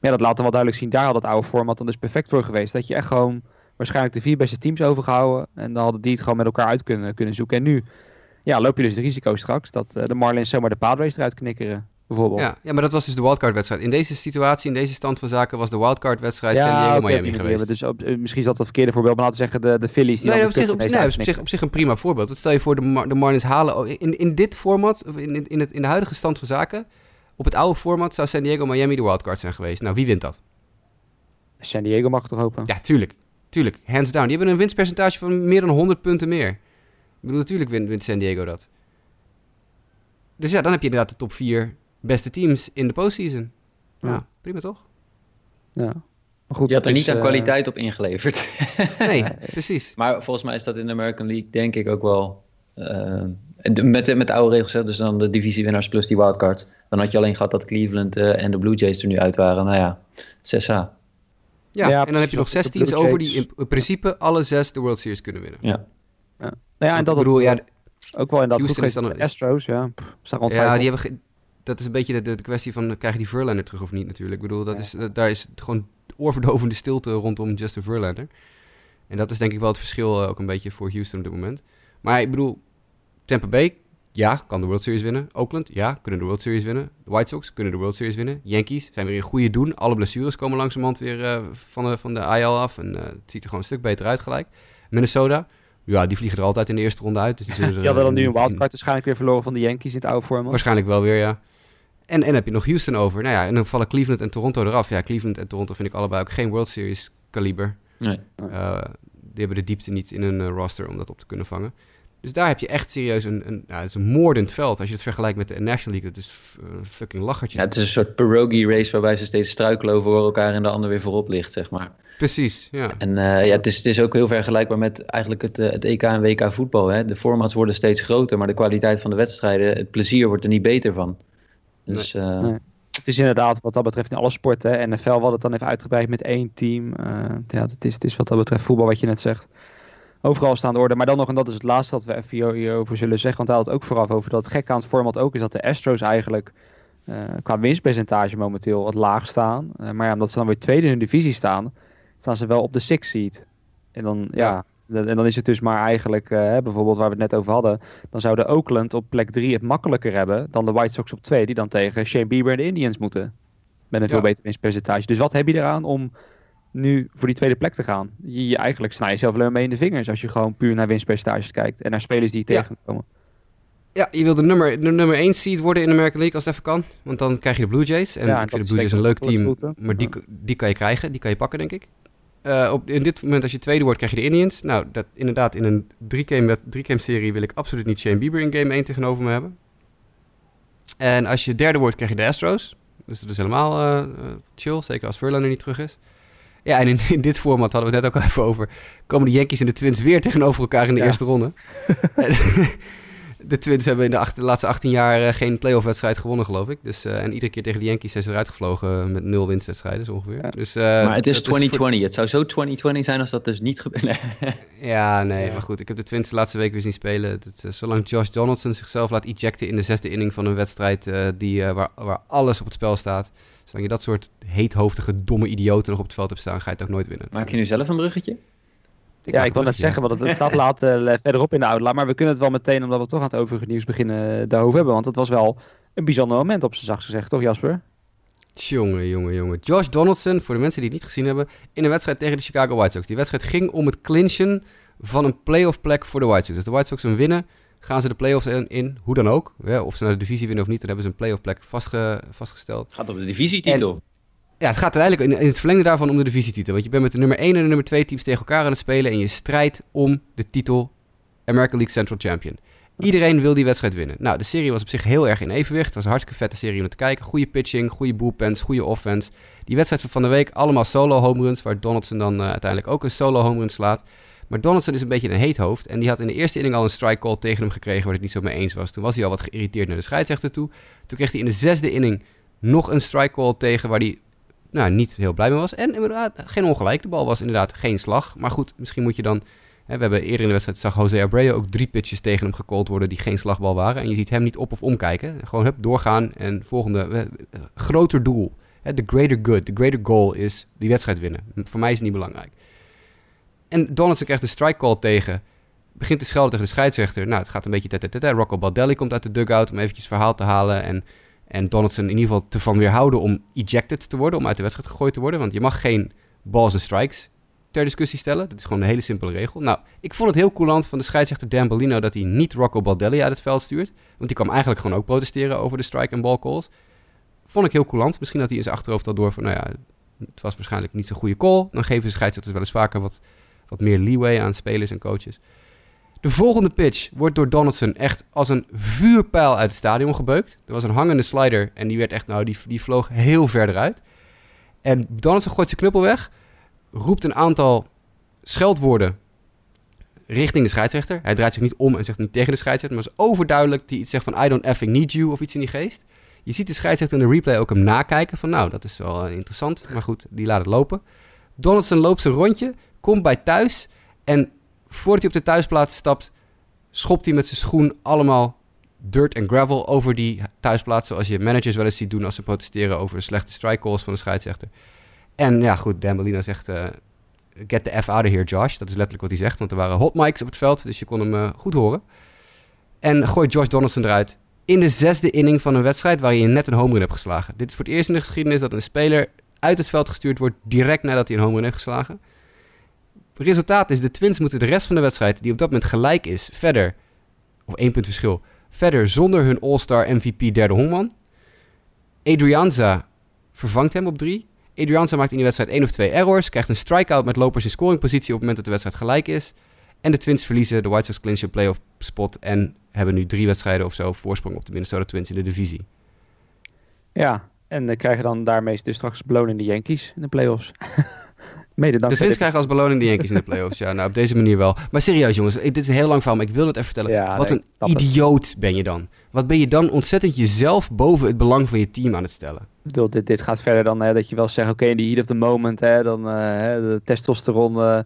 maar dat laat dan wel duidelijk zien. Daar had het oude format dan dus perfect voor geweest. Dat je echt gewoon waarschijnlijk de vier beste teams overgehouden. En dan hadden die het gewoon met elkaar uit kunnen, kunnen zoeken. En nu ja, loop je dus het risico straks dat eh, de Marlins zomaar de Padres eruit knikkeren. Bijvoorbeeld. Ja, ja, maar dat was dus de wildcard-wedstrijd. In deze situatie, in deze stand van zaken, was de wildcard-wedstrijd San Diego oké, op Miami die geweest. Dus op, eh, misschien is dat het verkeerde voorbeeld. Maar laten we zeggen de, de Phillies. Die Nee, op zich, op, nee, zich, uitknikken. op zich een prima voorbeeld. Wat stel je voor, de, Mar- de Marlins halen... oh, In, in dit format, of in, in, het, in de huidige stand van zaken... Op het oude format zou San Diego Miami de wildcard zijn geweest. Nou, wie wint dat? San Diego mag toch hopen? Ja, tuurlijk. Tuurlijk, hands down. Die hebben een winstpercentage van meer dan 100 punten meer. Ik bedoel, natuurlijk wint, wint San Diego dat. Dus ja, dan heb je inderdaad de top 4 beste teams in de postseason. Ja, Ja. prima toch? Ja. Maar goed, Je had er niet aan eh, kwaliteit op ingeleverd. [laughs] Nee, precies. Maar volgens mij is dat in de American League denk ik ook wel... eh, met, de, met de oude regels, hè, dus dan de divisiewinnaars plus die wildcard. Dan had je alleen gehad dat Cleveland eh, en de Blue Jays er nu uit waren. Nou ja, 6A. Ja, Ja, en dan heb je nog zes teams over die in, in principe alle zes de World Series kunnen winnen. Ja. Nou ja, en dat ik bedoel, het ja, ook wel inderdaad Houston goed is dan de Astros. Ja, Pff, Ja, die hebben dat is een beetje de, de, de kwestie van, krijg je die Verlander terug of niet natuurlijk. Ik bedoel, dat is, dat- daar is gewoon oorverdovende stilte rondom Justin Verlander. En dat is denk ik wel het verschil eh, ook een beetje voor Houston op dit moment. Maar ik bedoel, Tampa Bay, ja, kan de World Series winnen. Oakland, ja, kunnen de World Series winnen. De White Sox kunnen de World Series winnen. Yankees zijn weer in goede doen. Alle blessures komen langzamerhand weer eh, van, de, van de IL af. En eh, het ziet er gewoon een stuk beter uit gelijk. Minnesota, ja, die vliegen er altijd in de eerste ronde uit. Dus die, [laughs] zullen er, Die hadden dan eh, nu een in- wildcard waarschijnlijk weer verloren van de Yankees in het oude format. Waarschijnlijk wel weer, ja. En, en heb je nog Houston over. Nou ja, en dan vallen Cleveland en Toronto eraf. Ja, Cleveland en Toronto vind ik allebei ook geen World Series kaliber. Nee. Eh, die hebben de diepte niet in hun eh, roster om dat op te kunnen vangen. Dus daar heb je echt serieus een, een, ja, het is een moordend veld. Als je het vergelijkt met de National League, dat is een fucking lachertje. Ja, het is een soort pierogi race waarbij ze steeds struikelen over elkaar en de ander weer voorop ligt, zeg maar. Precies, ja. En uh, ja, het is, het is ook heel vergelijkbaar met eigenlijk het, uh, het EK en WK voetbal. Hè? De formats worden steeds groter, maar de kwaliteit van de wedstrijden, het plezier wordt er niet beter van. Dus, nee. Uh, nee. Het is inderdaad wat dat betreft in alle sporten. NFL wat het dan heeft uitgebreid met één team. ja, het is, het is wat dat betreft voetbal wat je net zegt overal staan de orde. Maar dan nog, en dat is het laatste dat we even hierover zullen zeggen. Want hij had het ook vooraf over dat het gek aan het format ook is dat de Astros eigenlijk uh, qua winstpercentage momenteel wat laag staan. Uh, maar ja, omdat ze dan weer tweede in hun divisie staan, staan ze wel op de six seed. En dan, ja, ja en dan is het dus maar eigenlijk, uh, bijvoorbeeld waar we het net over hadden, dan zouden Oakland op plek 3 het makkelijker hebben dan de White Sox op 2, die dan tegen Shane Bieber en de Indians moeten. Met een veel beter winstpercentage. Dus wat heb je eraan om nu voor die tweede plek te gaan. Je, je eigenlijk snij jezelf alleen mee in de vingers als je gewoon puur naar winstpercentages kijkt en naar spelers die je ja. tegenkomen. Ja, je wil de nummer, de nummer 1 seed worden in de American League als het even kan. Want dan krijg je de Blue Jays. En ja, ik vind de Blue Jays een leuk team, maar die, die kan je krijgen. Die kan je pakken, denk ik. Uh, op, in dit moment, als je tweede wordt, krijg je de Indians. Nou, dat, inderdaad, in een drie-game drie serie wil ik absoluut niet Shane Bieber in game 1 tegenover me hebben. En als je derde wordt, krijg je de Astros. Dus dat is helemaal uh, chill, zeker als Verlander niet terug is. Ja, en in, [laughs] in, dit format hadden we het net ook al even over. Komen de Yankees en de Twins weer tegenover elkaar in de ja. eerste ronde. [laughs] de Twins hebben in de, acht, de laatste 18 jaar uh, geen playoff wedstrijd gewonnen, geloof ik. Dus, uh, en iedere keer tegen de Yankees zijn ze eruit gevlogen met nul winstwedstrijden, zo ongeveer. Ja. Dus, uh, maar het is 2020. Voor... Het zou zo 2020 zijn als dat dus niet gebeurt. [laughs] ja, nee, ja. maar goed. Ik heb de Twins de laatste week weer zien spelen. Dat, zolang Josh Donaldson zichzelf laat ejecten in de zesde inning van een wedstrijd die, waar, waar alles op het spel staat Zolang je dat soort heethoofdige, domme idioten nog op het veld hebt staan, ga je het ook nooit winnen. Maak je nu zelf een bruggetje? Ik ja, ik wil net zeggen, want het, het staat later uh, verderop in de outline. Maar we kunnen het wel meteen, omdat we toch aan het overige nieuws beginnen, daarover hebben. Want het was wel een bijzonder moment op zijn zacht gezegd, toch Jasper? Jongen, jongen, jongen. Josh Donaldson, voor de mensen die het niet gezien hebben, in een wedstrijd tegen de Chicago White Sox. Die wedstrijd ging om het clinchen van een playoff plek voor de White Sox. Dus de White Sox een winnen gaan ze de playoffs in, in hoe dan ook. Ja, of ze naar de divisie winnen of niet, dan hebben ze een playoff plek vastge, vastgesteld. Het gaat om de divisietitel. En, ja, het gaat uiteindelijk in, in, het verlengde daarvan om de divisietitel. Want je bent met de nummer 1 en de nummer 2 teams tegen elkaar aan het spelen en je strijdt om de titel American League Central Champion. Iedereen wil die wedstrijd winnen. Nou, de serie was op zich heel erg in evenwicht. Het was een hartstikke vette serie om te kijken. Goede pitching, goede bullpens, goede offense. Die wedstrijd van de week, allemaal solo home runs, waar Donaldson dan uh, uiteindelijk ook een solo home run slaat. Maar Donaldson is een beetje een heet hoofd. En die had in de eerste inning al een strike call tegen hem gekregen waar het niet zo mee eens was. Toen was hij al wat geïrriteerd naar de scheidsrechter toe. Toen kreeg hij in de zesde inning nog een strike call tegen waar hij nou, niet heel blij mee was. En inderdaad, geen ongelijk. De bal was inderdaad geen slag. Maar goed, misschien moet je dan... Hè, we hebben eerder in de wedstrijd, zag Jose Abreu ook drie pitches tegen hem gecallt worden die geen slagbal waren. En je ziet hem niet op of omkijken. Gewoon hup, doorgaan en volgende, groter doel. De greater good, de greater goal is die wedstrijd winnen. Voor mij is het niet belangrijk. En Donaldson krijgt een strike call tegen. Begint te schelden tegen de scheidsrechter. Nou, het gaat een beetje... Tete, Rocco Baldelli komt uit de dugout om eventjes verhaal te halen. En, en Donaldson in ieder geval te van weerhouden om ejected te worden. Om uit de wedstrijd gegooid te worden. Want je mag geen balls en strikes ter discussie stellen. Dat is gewoon een hele simpele regel. Nou, ik vond het heel coulant van de scheidsrechter Dan Bellino... dat hij niet Rocco Baldelli uit het veld stuurt. Want die kwam eigenlijk gewoon ook protesteren over de strike en ball calls. Vond ik heel coulant. Misschien had hij in zijn achterhoofd al door van... nou ja, het was waarschijnlijk niet zo'n goede call. Dan geven de scheidsrechters wel eens vaker wat wat meer leeway aan spelers en coaches. De volgende pitch wordt door Donaldson echt als een vuurpijl uit het stadion gebeukt. Er was een hangende slider en die werd echt, nou, die, die vloog heel ver eruit. En Donaldson gooit zijn knuppel weg, roept een aantal scheldwoorden richting de scheidsrechter. Hij draait zich niet om en zegt niet tegen de scheidsrechter, maar is overduidelijk die iets zegt van I don't effing need you of iets in die geest. Je ziet de scheidsrechter in de replay ook hem nakijken van nou, dat is wel interessant, maar goed, die laat het lopen. Donaldson loopt zijn rondje, komt bij thuis en voordat hij op de thuisplaats stapt, schopt hij met zijn schoen allemaal dirt en gravel over die thuisplaats, zoals je managers wel eens ziet doen als ze protesteren over slechte strike calls van de scheidsrechter. En ja, goed, Dan zegt, uh, get the F out of here, Josh. Dat is letterlijk wat hij zegt, want er waren hot mics op het veld, dus je kon hem uh, goed horen. En gooit Josh Donaldson eruit in de zesde inning van een wedstrijd waar je net een home run hebt geslagen. Dit is voor het eerst in de geschiedenis dat een speler uit het veld gestuurd wordt direct nadat hij een home run heeft geslagen. Resultaat is, de Twins moeten de rest van de wedstrijd, die op dat moment gelijk is, verder, of één punt verschil, verder zonder hun All-Star MVP derde honkman. Adrianza vervangt hem op drie. Adrianza maakt in die wedstrijd één of twee errors, krijgt een strikeout met lopers in scoringpositie op het moment dat de wedstrijd gelijk is. En de Twins verliezen, de White Sox clinchen een playoff spot en hebben nu drie wedstrijden of zo voorsprong op de Minnesota Twins in de divisie. Ja, en uh, krijgen dan daarmee dus straks beloning de Yankees in de playoffs. [laughs] Mede de Twins krijgen als beloning de Yankees in de playoffs. Ja, nou op deze manier wel. Maar serieus jongens, dit is een heel lang verhaal, maar ik wil het even vertellen. Ja, Wat nee, een idioot het. ben je dan. Wat ben je dan ontzettend jezelf boven het belang van je team aan het stellen. Ik bedoel, dit, dit gaat verder dan hè, dat je wel zegt, oké, in die heat of the moment, hè, dan uh, de testosteron, uh,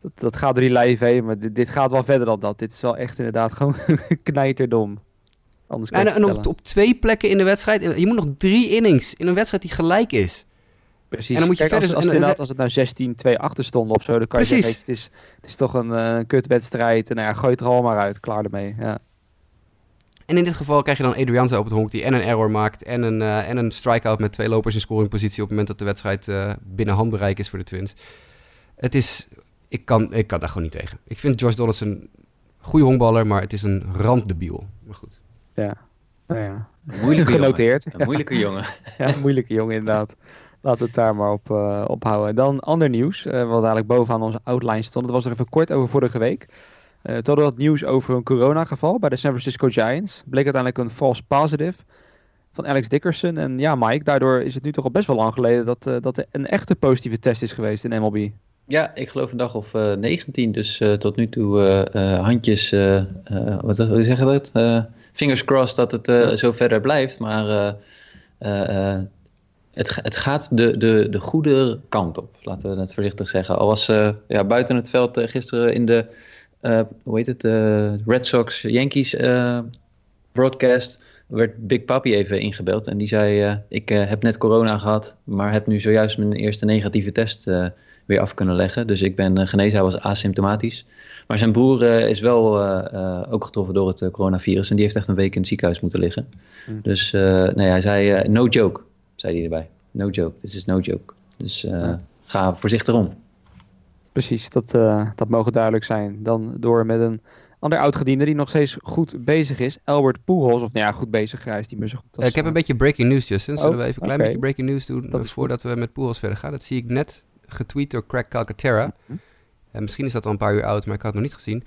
dat, dat gaat door die lijf heen. Maar dit, dit, gaat wel verder dan dat. Dit is wel echt inderdaad [laughs] gewoon knijterdom. Anders en, en op, op, twee plekken in de wedstrijd, je moet nog drie innings in een wedstrijd die gelijk is. Precies. En dan moet je Kijk, verder... Als, als, inderdaad, als het nou 16-2 achter stond of zo, dan kan je Precies. zeggen, het is, het is toch een uh, kutwedstrijd. En nou ja, gooi het er allemaal maar uit, klaar ermee. Ja. En in dit geval krijg je dan Adrianza op het honk die en een error maakt en een, uh, en een strikeout met twee lopers in scoringpositie op het moment dat de wedstrijd uh, binnen handbereik is voor de Twins. Het is, ik kan, ik kan daar gewoon niet tegen. Ik vind Josh Donaldson een goede honkballer, maar het is een randdebiel. Maar goed. Ja, nou ja. Moeilijke [laughs] genoteerd. Jongen. Een moeilijke jongen. ja, een moeilijke jongen inderdaad. [laughs] Laten we het daar maar op, uh, op houden. Dan ander nieuws, uh, wat eigenlijk bovenaan onze outline stond. Dat was er even kort over vorige week. Uh, we wat nieuws over een coronageval bij de San Francisco Giants. Bleek uiteindelijk een false positive van Alex Dickerson. En ja, Mike, daardoor is het nu toch al best wel lang geleden dat, uh, dat er een echte positieve test is geweest in MLB. Ja, ik geloof een dag of uh, 19. Dus uh, tot nu toe handjes, wat hoe zeg je dat? fingers crossed dat het zo verder blijft. Maar het, het gaat de, de, de goede kant op, laten we het voorzichtig zeggen. Al was ja, buiten het veld gisteren in de uh, hoe heet het, Red Sox Yankees broadcast werd Big Papi even ingebeld. En die zei, ik heb net corona gehad, maar heb nu zojuist mijn eerste negatieve test weer af kunnen leggen. Dus ik ben genezen, hij was asymptomatisch. Maar zijn broer is wel ook getroffen door het coronavirus. En die heeft echt een week in het ziekenhuis moeten liggen. Mm. Dus nee, hij zei, no joke, zei hij erbij. No joke, this is no joke. Dus ga voorzichtig om. Precies, dat, uh, dat mogen duidelijk zijn. Dan door met een ander oud-gediende die nog steeds goed bezig is. Albert Pujols, of nou ja, goed bezig. Hij is niet meer zo goed als, Ik heb een beetje breaking news, Justin. Zullen oh, we even een klein okay. beetje breaking news doen voordat we met Pujols verder gaan? Dat zie ik net getweet door Craig Calcaterra. Mm -hmm. en misschien is dat al een paar uur oud, maar ik had het nog niet gezien.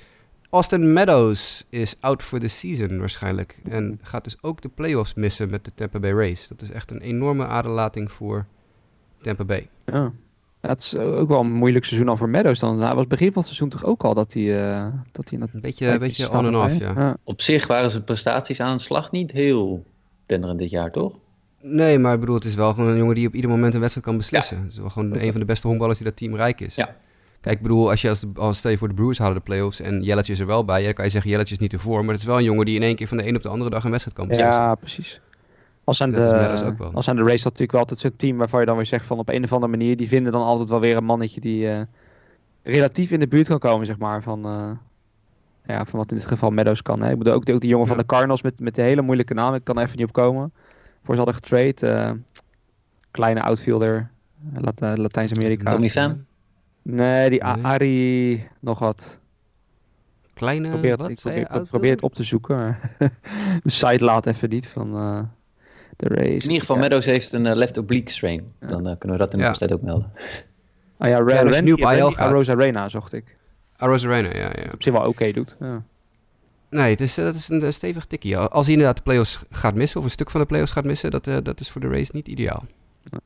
Austin Meadows is out for the season waarschijnlijk. En gaat dus ook de playoffs missen met de Tampa Bay Rays. Dat is echt een enorme aderlating voor Tampa Bay. Ja. Het is ook wel een moeilijk seizoen al voor Meadows dan. Hij was begin van het seizoen toch ook al dat hij... Uh, dat hij een beetje, een beetje on en off, ja. ja. Op zich waren zijn prestaties aan de slag niet heel tenderend dit jaar, toch? Nee, maar ik bedoel, het is wel gewoon een jongen die op ieder moment een wedstrijd kan beslissen. Ja. Het is wel gewoon een van de beste honkballers die dat team rijk is. Ja. Kijk, ik bedoel, als je als, als stel je voor de Brewers halen de playoffs en Jelletje is er wel bij, dan kan je zeggen Jelletje is niet ervoor, maar het is wel een jongen die in één keer van de een op de andere dag een wedstrijd kan beslissen. Ja, precies. Als aan, de, als aan de dat natuurlijk wel altijd zo'n team waarvan je dan weer zegt van op een of andere manier, die vinden dan altijd wel weer een mannetje die uh, relatief in de buurt kan komen, zeg maar, van, uh, ja, van wat in dit geval Meadows kan. Hè. Ik bedoel, ook, ook die jongen ja. van de Cardinals met, met de hele moeilijke naam, ik kan er even niet op komen. Voor ze hadden getrade, uh, kleine outfielder, Lat Latijns-Amerika. Nee, die nee. Ari nog wat. Kleine, probeer het, wat, ik probeer, het op te zoeken. [laughs] de site laat even niet van de race. In ieder geval, ja. Meadows heeft een uh, left oblique strain. Ja. Dan uh, kunnen we dat in de ja. ook melden. Ah ja, Ra ja Randy, op Randy Arosa Arena zocht ik. Arosa Arena, ja. ja. Op zich wel oké okay doet. Ja. Nee, het is, uh, dat is een stevig tikkie. Als hij inderdaad de playoffs gaat missen, of een stuk van de playoffs gaat missen, dat, uh, dat is voor de race niet ideaal.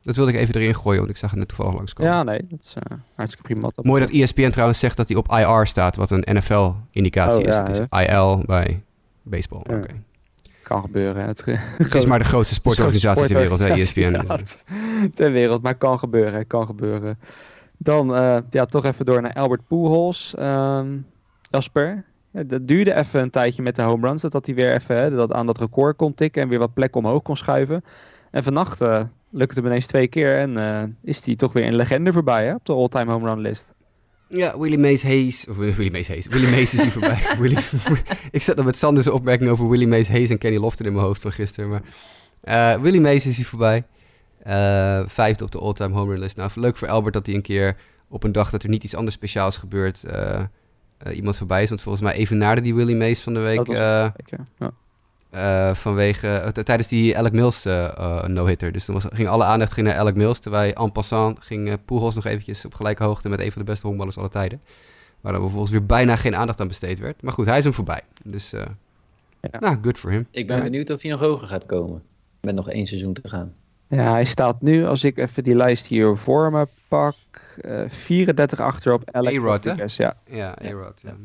Dat wilde ik even erin gooien, want ik zag het net toevallig langskomen. Ja, nee, dat is uh, hartstikke prima. Mooi dat ESPN trouwens zegt dat hij op IR staat, wat een NFL-indicatie oh, is. Ja, het is IL bij baseball. Oké. Okay kan gebeuren. Het, [laughs] het is maar de grootste sportorganisatie ter wereld, hè, ESPN. [laughs] ter wereld, maar kan gebeuren, kan gebeuren. Dan uh, ja, toch even door naar Albert Pujols. Um, Jasper, ja, dat duurde even een tijdje met de home runs. Dat hij weer even hè, dat aan dat record kon tikken en weer wat plek omhoog kon schuiven. En vannacht uh, lukte het hem ineens twee keer en uh, is hij toch weer een legende voorbij hè, op de all-time home run list. Ja, Willie Mays Hayes. Of Willie Mays Hayes. Willie Mays is hier voorbij. [laughs] Willie, ik zat nog met Sanders opmerking over Willie Mays Hayes en Kenny Lofton in mijn hoofd van gisteren. Maar uh, Willie Mays is hier voorbij. Uh, vijfde op de all-time home run list. Nou, leuk voor Albert dat hij een keer op een dag dat er niet iets anders speciaals gebeurt... Uh, iemand voorbij is. Want volgens mij evenaarde die Willie Mays van de week... ja. Uh, vanwege, uh, tijdens die Alec Mills uh, no-hitter. Dus dan was, ging alle aandacht ging naar Alec Mills. Terwijl en passant ging Pujols nog eventjes op gelijke hoogte met een van de beste honkballers aller tijden. Waar er vervolgens weer bijna geen aandacht aan besteed werd. Maar goed, hij is hem voorbij. Dus, uh, ja. nou, good for him. Ik ben ja. benieuwd of hij nog hoger gaat komen. Met nog één seizoen te gaan. Ja, hij staat nu, als ik even die lijst hier voor me pak, uh, 34 achter op Rodriguez. Ja. Ja, A-Rod. Ja.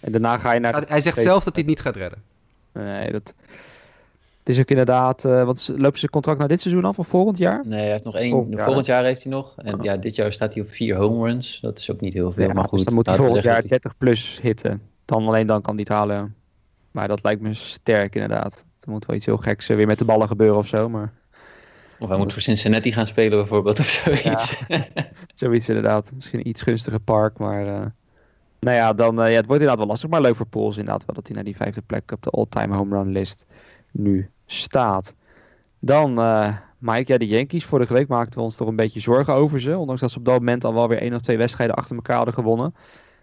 En daarna ga je naar... Hij zegt zelf dat hij het niet gaat redden. Nee, dat... Het is ook inderdaad, uh, wat lopen ze contract naar dit seizoen af of volgend jaar? Nee, hij heeft nog één. Volgend jaar, volgend jaar heeft hij nog. En oh. ja, dit jaar staat hij op vier home runs. Dat is ook niet heel veel, ja, maar goed. Dus dan moet hij volgend jaar 30 plus hitten. Dan alleen dan kan hij het halen. Maar dat lijkt me sterk inderdaad. Er moet wel iets heel geks weer met de ballen gebeuren of zo, maar... Of hij moet voor Cincinnati gaan spelen bijvoorbeeld of zoiets. Ja, [laughs] zoiets inderdaad. Misschien een iets gunstiger park, maar... Uh, nou ja, dan, uh, ja, het wordt inderdaad wel lastig. Maar leuk voor Pools inderdaad wel dat hij naar die vijfde plek op de all-time home run list nu staat. Dan, uh, Mike, ja, de Yankees. Vorige week maakten we ons toch een beetje zorgen over ze. Ondanks dat ze op dat moment al wel weer één of twee wedstrijden achter elkaar hadden gewonnen.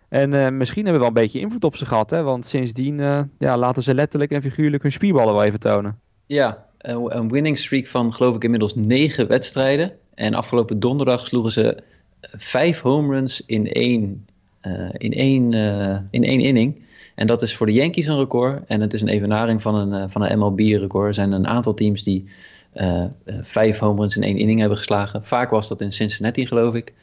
En uh, misschien hebben we wel een beetje invloed op ze gehad, hè? Want sindsdien ja, laten ze letterlijk en figuurlijk hun spierballen wel even tonen. Ja, een winning streak van geloof ik inmiddels negen wedstrijden. En afgelopen donderdag sloegen ze vijf home runs in één, in één, uh, in één inning. En dat is voor de Yankees een record. En het is een evenaring van een, uh, van een MLB-record. Er zijn een aantal teams die vijf home runs in één inning hebben geslagen. Vaak was dat in Cincinnati, geloof ik.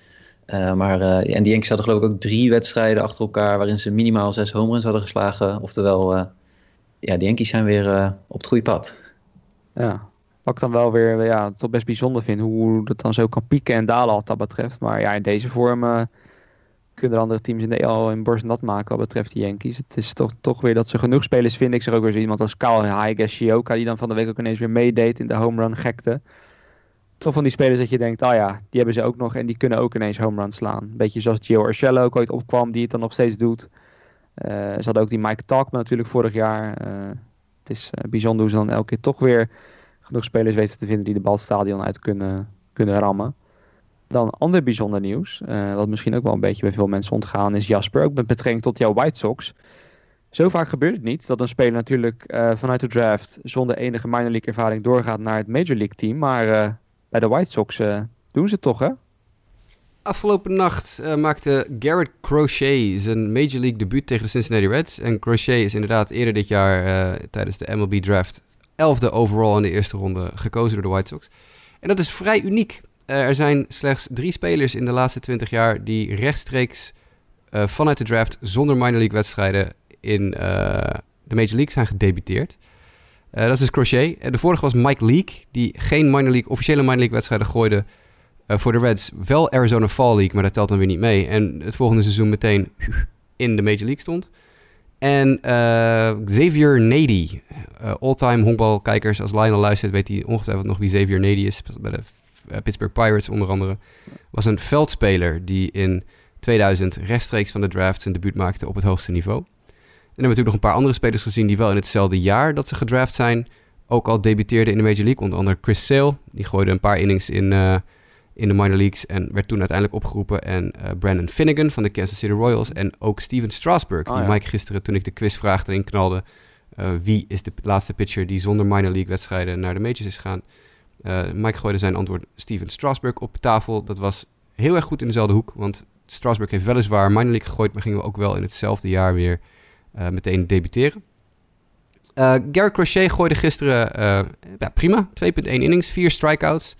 maar, en de Yankees hadden geloof ik ook drie wedstrijden achter elkaar... waarin ze minimaal zes home runs hadden geslagen. Oftewel, ja, de Yankees zijn weer op het goede pad. Ja, wat ik dan wel weer ja, toch best bijzonder vind, hoe dat dan zo kan pieken en dalen wat dat betreft. Maar ja, in deze vorm uh, kunnen andere teams in de al in borst nat maken wat betreft de Yankees. Het is toch, toch weer dat ze genoeg spelers vinden. Ik zeg ook weer zo iemand als Kyle Higashioka, die dan van de week ook ineens weer meedeed in de home run gekte. Toch van die spelers dat je denkt, oh ja, die hebben ze ook nog en die kunnen ook ineens home runs slaan. Beetje zoals Gio Urshela ook ooit opkwam, die het dan nog steeds doet. Uh, ze hadden ook die Mike Talkman natuurlijk vorig jaar. Uh, het is uh, bijzonder hoe ze dan elke keer toch weer genoeg spelers weten te vinden die de bal stadion uit kunnen, kunnen rammen. Dan ander bijzonder nieuws, uh, wat misschien ook wel een beetje bij veel mensen ontgaan, is Jasper, ook met betrekking tot jouw White Sox. Zo vaak gebeurt het niet dat een speler natuurlijk uh, vanuit de draft zonder enige minor league ervaring doorgaat naar het Major League team. Maar uh, bij de White Sox doen ze het toch, hè? Afgelopen nacht maakte Garrett Crochet zijn Major League debuut tegen de Cincinnati Reds. En Crochet is inderdaad eerder dit jaar tijdens de MLB draft elfde overall in de eerste ronde gekozen door de White Sox. En dat is vrij uniek. Uh, er zijn slechts drie spelers in de laatste 20 jaar die rechtstreeks vanuit de draft zonder minor league wedstrijden in de Major League zijn gedebuteerd. dat is dus Crochet. de vorige was Mike Leake, die geen minor league, officiële minor league wedstrijden gooide voor de Reds wel Arizona Fall League, maar dat telt dan weer niet mee. En het volgende seizoen meteen in de Major League stond. En Xavier Nady, all-time honkbalkijkers, als Lionel luistert, weet hij ongetwijfeld nog wie Xavier Nady is. Bij de Pittsburgh Pirates onder andere. Was een veldspeler die in 2000 rechtstreeks van de draft zijn debuut maakte op het hoogste niveau. En dan hebben we natuurlijk nog een paar andere spelers gezien die wel in hetzelfde jaar dat ze gedraft zijn, ook al debuteerden in de Major League. Onder andere Chris Sale, die gooide een paar innings in in de minor leagues en werd toen uiteindelijk opgeroepen. En uh, Brandon Finnegan van de Kansas City Royals en ook Steven Strasburg, oh, die ja. Mike gisteren toen ik de quizvraag erin knalde, uh, wie is de laatste pitcher die zonder minor league wedstrijden naar de majors is gegaan. Uh, Mike gooide zijn antwoord Steven Strasburg op tafel. Dat was heel erg goed in dezelfde hoek, want Strasburg heeft weliswaar minor league gegooid, maar gingen we ook wel in hetzelfde jaar weer meteen debuteren. Uh, Garrett Crochet gooide gisteren ja, prima. 2,1 innings, 4 strikeouts.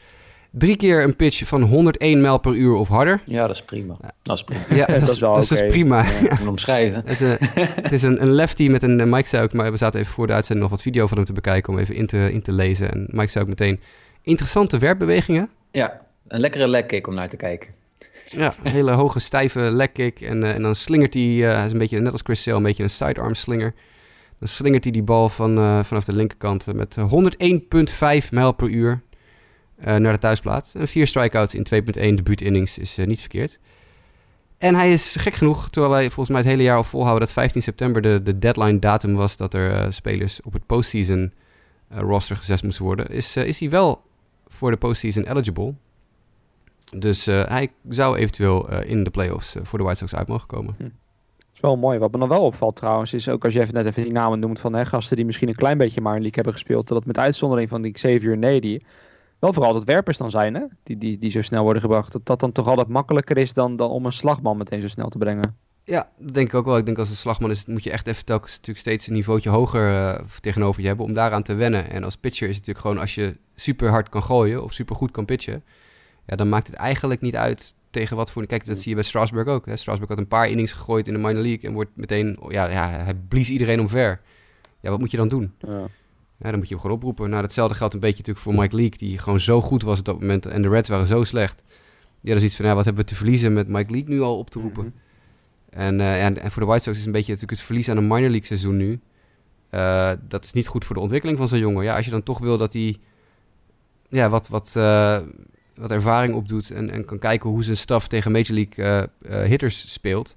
Drie keer een pitch van 101 mijl per uur of harder. Ja, dat is prima. Dat is prima. Ja, dat, [laughs] dat is, wel dat okay. is prima. Ja, ja. omschrijven. het is, een, [laughs] het is een, een, lefty met een, Mike zei ook, maar we zaten even voor de uitzending nog wat video van hem te bekijken om even in te, in te lezen. En Mike zei ook meteen interessante werpbewegingen. Ja, een lekkere lekkick om naar te kijken. Ja, een hele hoge stijve lekkick. En, uh, en dan slingert hij, uh, is een beetje net als Chris Sale, een beetje een sidearm slinger. Dan slingert hij die bal van, uh, vanaf de linkerkant met 101,5 mijl per uur. Naar de thuisplaats. En vier strikeouts in 2.1 debuutinnings is uh, niet verkeerd. En hij is gek genoeg, terwijl wij volgens mij het hele jaar al volhouden dat 15 september de, de deadline datum was dat er spelers op het postseason roster gezet moesten worden, is, is hij wel voor de postseason eligible. Dus hij zou eventueel in de playoffs voor de White Sox uit mogen komen. Hm. is wel mooi. Wat me dan wel opvalt trouwens, is ook als je even net even die namen noemt van hè, gasten die misschien een klein beetje maar een league hebben gespeeld, dat met uitzondering van die Xavier Nady wel vooral dat werpers dan zijn, hè? Die, die, die zo snel worden gebracht. Dat dat dan toch altijd makkelijker is dan, dan om een slagman meteen zo snel te brengen. Ja, dat denk ik ook wel. Ik denk als een slagman is, moet je echt even telkens natuurlijk steeds een niveautje hoger uh, tegenover je hebben om daaraan te wennen. En als pitcher is het natuurlijk gewoon als je super hard kan gooien of super goed kan pitchen, ja, dan maakt het eigenlijk niet uit tegen wat voor... Kijk, dat zie je bij Strasburg ook. Hè. Strasburg had een paar innings gegooid in de minor league en wordt meteen... Ja, ja hij blies iedereen omver. Ja, wat moet je dan doen? Ja. Ja, dan moet je hem gewoon oproepen. Nou, datzelfde geldt een beetje natuurlijk voor Mike Leake, die gewoon zo goed was op dat moment. En de Reds waren zo slecht. Ja, dus iets van, ja, wat hebben we te verliezen met Mike Leake nu al op te roepen? Mhm. En, uh, en, voor de White Sox is een beetje natuurlijk het verlies aan een minor league seizoen nu. Uh, dat is niet goed voor de ontwikkeling van zo'n jongen. Ja, als je dan toch wil dat hij ja, wat, wat, uh, wat ervaring opdoet en, en kan kijken hoe zijn staf tegen Major League hitters speelt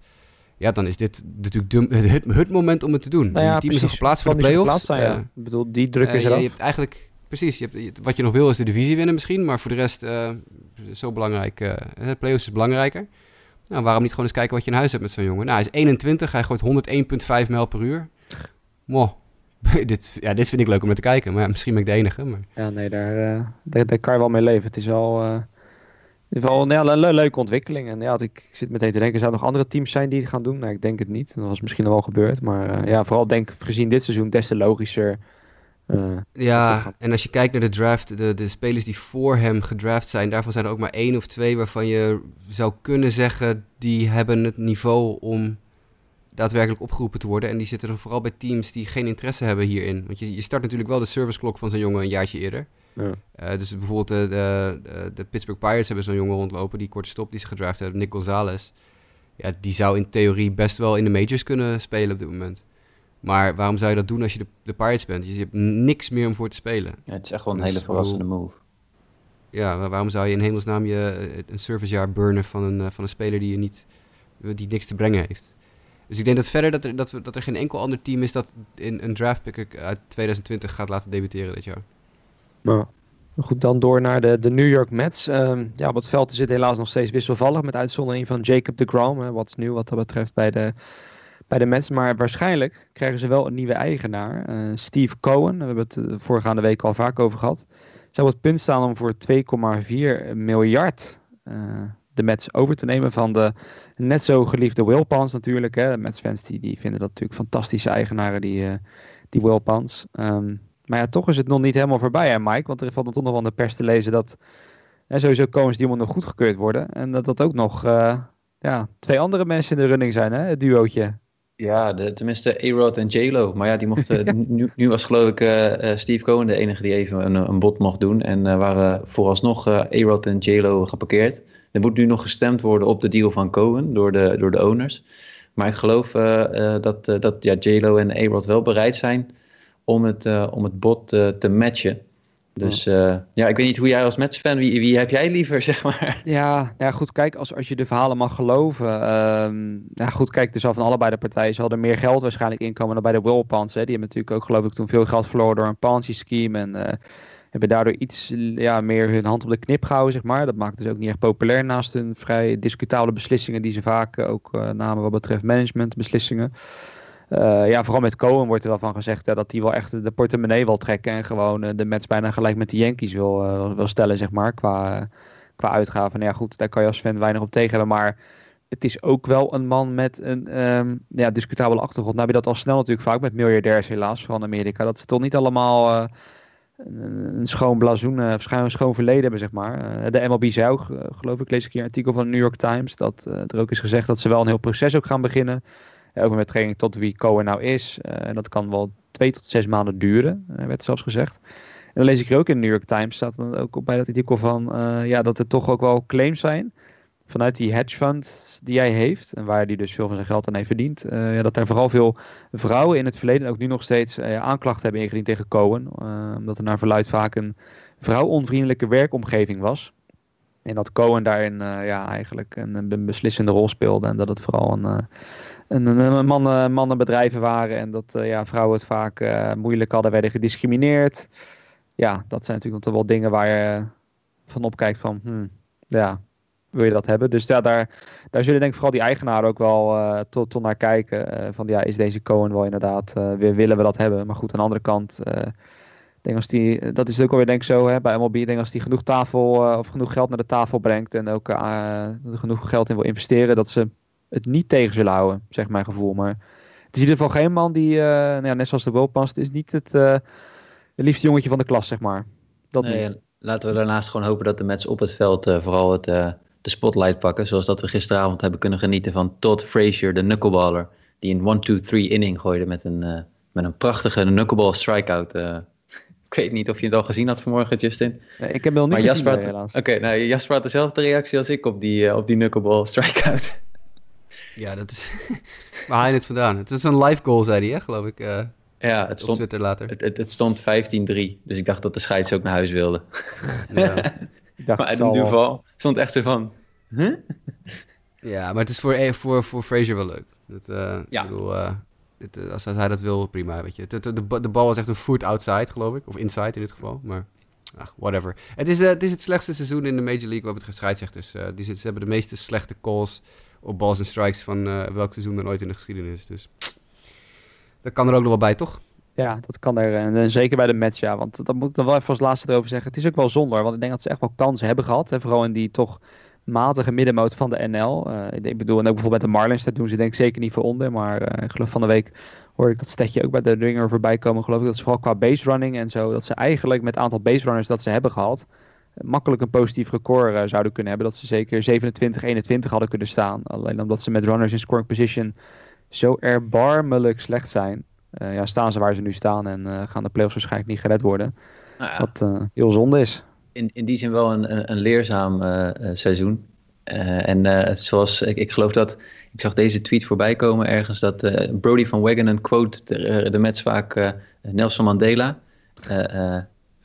ja, dan is dit natuurlijk het, het, moment om het te doen. Nou ja, team is geplaatst voor de playoffs. Zijn, ja. Ik bedoel, die druk is er je, hebt eigenlijk, precies, je hebt, wat je nog wil is de divisie winnen misschien, maar voor de rest zo belangrijk. Het playoffs is belangrijker. Nou, waarom niet gewoon eens kijken wat je in huis hebt met zo'n jongen? Nou, hij is 21, hij gooit 101,5 mijl per uur. Mo, [laughs] dit, ja, dit vind ik leuk om naar te kijken, maar misschien ben ik de enige. Maar... Ja, nee, daar, daar, daar, kan je wel mee leven. Het is wel in ieder geval ja, een leuke ontwikkeling. En ja, ik zit meteen te denken, zou er nog andere teams zijn die het gaan doen? Nou, ik denk het niet. Dat was misschien nog wel gebeurd. Maar uh, ja, vooral denk gezien dit seizoen des te logischer. Uh, ja, en als je kijkt naar de draft, de, de spelers die voor hem gedraft zijn, daarvan zijn er ook maar één of twee waarvan je zou kunnen zeggen, die hebben het niveau om daadwerkelijk opgeroepen te worden. En die zitten er vooral bij teams die geen interesse hebben hierin. Want je, je start natuurlijk wel de serviceklok van zo'n jongen een jaartje eerder. Ja. Uh, dus bijvoorbeeld de, de, de, Pittsburgh Pirates hebben zo'n jongen rondlopen, die korte stop die ze gedraft hebben, Nick Gonzalez. Ja, die zou in theorie best wel in de majors kunnen spelen op dit moment. Maar waarom zou je dat doen als je de, de Pirates bent? Je hebt niks meer om voor te spelen. Ja, het is echt wel een dus hele verrassende move. Ja, waarom zou je in hemelsnaam je eh, een servicejaar burnen van een, eh, van een speler die je niet, die niks te brengen heeft? Dus ik denk dat verder dat er, dat, dat er geen enkel ander team is dat in een draft pick uit 2020 gaat laten debuteren dit jaar. Nou, goed, dan door naar de, de New York Mets. Um, ja, op het veld zit helaas nog steeds wisselvallig. Met uitzondering van Jacob de Grom. Wat is nieuw wat dat betreft bij de, bij de Mets. Maar waarschijnlijk krijgen ze wel een nieuwe eigenaar. Uh, Steve Cohen. We hebben het de vorige week al vaak over gehad. Zou het punt staan om voor 2,4 miljard uh, de Mets over te nemen van de net zo geliefde Wilpons natuurlijk. Hè. De Mets fans die, die vinden dat natuurlijk fantastische eigenaren, die, uh, die. Um, maar ja, toch is het nog niet helemaal voorbij, hè, Mike? Want er valt toch nog wel in de pers te lezen dat hè, sowieso Coens die nog goedgekeurd worden. En dat dat ook nog ja, twee andere mensen in de running zijn, hè? Het duootje. Ja, de, tenminste A-Rod en J-Lo. Maar ja, die mochten, [laughs] nu, nu was geloof ik uh, Steve Cohen de enige die even een, een bod mocht doen. En uh, waren vooralsnog A-Rod en J-Lo geparkeerd. Er moet nu nog gestemd worden op de deal van Cohen door de, door de owners. Maar ik geloof dat, dat ja, J-Lo en A-Rod wel bereid zijn om het, uh, om het bot uh, te matchen. Dus uh, ja, ik weet niet hoe jij als Mets-fan, wie, wie heb jij liever, [laughs] zeg maar? Ja, ja goed, kijk, als, als je de verhalen mag geloven. Um, ja, goed, kijk, er zal van allebei de partijen zal er meer geld waarschijnlijk inkomen dan bij de Wilpons. Die hebben natuurlijk ook, geloof ik, toen veel geld verloren door een Ponzi-scheme. En hebben daardoor iets ja, meer hun hand op de knip gehouden, zeg maar. Dat maakt dus ook niet echt populair naast hun vrij discutabele beslissingen die ze vaak ook namen wat betreft managementbeslissingen. Uh, ja, vooral met Cohen wordt er wel van gezegd dat hij wel echt de portemonnee wil trekken. En gewoon uh, de Mets bijna gelijk met de Yankees wil, wil stellen, zeg maar. Qua, qua uitgaven. Nou ja, goed, daar kan je als fan weinig op tegen hebben. Maar het is ook wel een man met een um, ja, discutabele achtergrond. Nou heb je dat al snel natuurlijk vaak met miljardairs helaas van Amerika. Dat ze toch niet allemaal een, een, schoon blazoen, een schoon verleden hebben, zeg maar. de MLB zei ook, geloof ik, lees ik hier een artikel van de New York Times. Dat er ook is gezegd dat ze wel een heel proces ook gaan beginnen ook met training tot wie Cohen nou is. Eh, en dat kan wel twee tot zes maanden duren, eh, werd zelfs gezegd. En dan lees ik hier ook in de New York Times, staat dan ook bij dat artikel van, eh, ja, dat er toch ook wel claims zijn vanuit die hedge fund die hij heeft, en waar hij dus veel van zijn geld aan heeft verdiend, dat er vooral veel vrouwen in het verleden, ook nu nog steeds, aanklachten hebben ingediend tegen Cohen, omdat er naar verluid vaak een vrouwonvriendelijke werkomgeving was. En dat Cohen daarin ja, eigenlijk een, een, beslissende rol speelde en dat het vooral een, een, mannen, mannenbedrijven waren en dat uh, ja, vrouwen het vaak uh, moeilijk hadden, werden gediscrimineerd. Ja, dat zijn natuurlijk toch wel dingen waar je van opkijkt van, hmm, ja, wil je dat hebben? Dus ja, daar, daar zullen denk ik vooral die eigenaren ook wel uh, tot, tot naar kijken. van ja, is deze Cohen wel inderdaad, weer willen we dat hebben? Maar goed, aan de andere kant, denk als die, dat is ook alweer denk ik zo hè, bij MLB, denk als die genoeg tafel of genoeg geld naar de tafel brengt en ook genoeg geld in wil investeren, dat ze het niet tegen zullen houden, zeg mijn gevoel. Maar het is in ieder geval geen man die, uh, nou ja, net zoals de Pass, het is niet het, uh, het liefste jongetje van de klas, zeg maar. Dat nee, niet. Laten we daarnaast gewoon hopen dat de Mets op het veld uh, vooral het, de spotlight pakken. Zoals dat we gisteravond hebben kunnen genieten van Todd Frazier, de knuckleballer. Die een 1-2-3 inning gooide met een, met een prachtige knuckleball strikeout. Ik weet niet of je het al gezien had vanmorgen, Justin. Nee, ik heb hem nog niet gezien, Jasper helaas. Oké, okay, nou, Jasper had dezelfde reactie als ik op die, uh, op die knuckleball [laughs] strikeout. Ja, dat is... [laughs] Waar je het vandaan? Het is een live goal, zei hij, hè, geloof ik. Uh, ja, het stond, Twitter later. Het, het, het stond 15-3, dus ik dacht dat de scheids ook naar huis wilde. [laughs] Ja. [laughs] ik dacht maar Adam Duval stond echt zo van... Huh? Ja, maar het is voor, voor, voor Frazier wel leuk. Dat, uh, ja. Ik bedoel, het, als hij dat wil, prima, weet je. De, de, de, bal is echt een foot outside, geloof ik. Of inside in dit geval, maar... Ach, whatever. Het is, uh, het is het slechtste seizoen in de Major League wat betreft scheidsrechters. Uh, die, ze hebben de meeste slechte calls op balls en strikes van uh, welk seizoen dan ooit in de geschiedenis. Dus dat kan er ook nog wel bij, toch? Ja, dat kan er. En zeker bij de match, ja. Want dat moet ik dan wel even als laatste erover zeggen. Het is ook wel zonde, want ik denk dat ze echt wel kansen hebben gehad. Vooral in die toch matige middenmoot van de NL. Uh, ik bedoel, en ook bijvoorbeeld bij de Marlins, dat doen ze denk ik zeker niet voor onder. Maar uh, geloof van de week hoorde ik dat stetje ook bij de Ringer voorbij komen. Geloof ik dat ze vooral qua base running en zo, dat ze eigenlijk met het aantal base runners dat ze hebben gehad, makkelijk een positief record uh, zouden kunnen hebben. Dat ze zeker 27, 21 hadden kunnen staan. Alleen omdat ze met runners in scoring position zo erbarmelijk slecht zijn. ja, staan ze waar ze nu staan en gaan de playoffs waarschijnlijk niet gered worden. Nou ja. Wat heel zonde is in, in die zin wel een, een, leerzaam seizoen. En zoals ik, ik geloof dat, ik zag deze tweet voorbij komen ergens, dat Brody van Wagenen quote de, de Mets vaak Nelson Mandela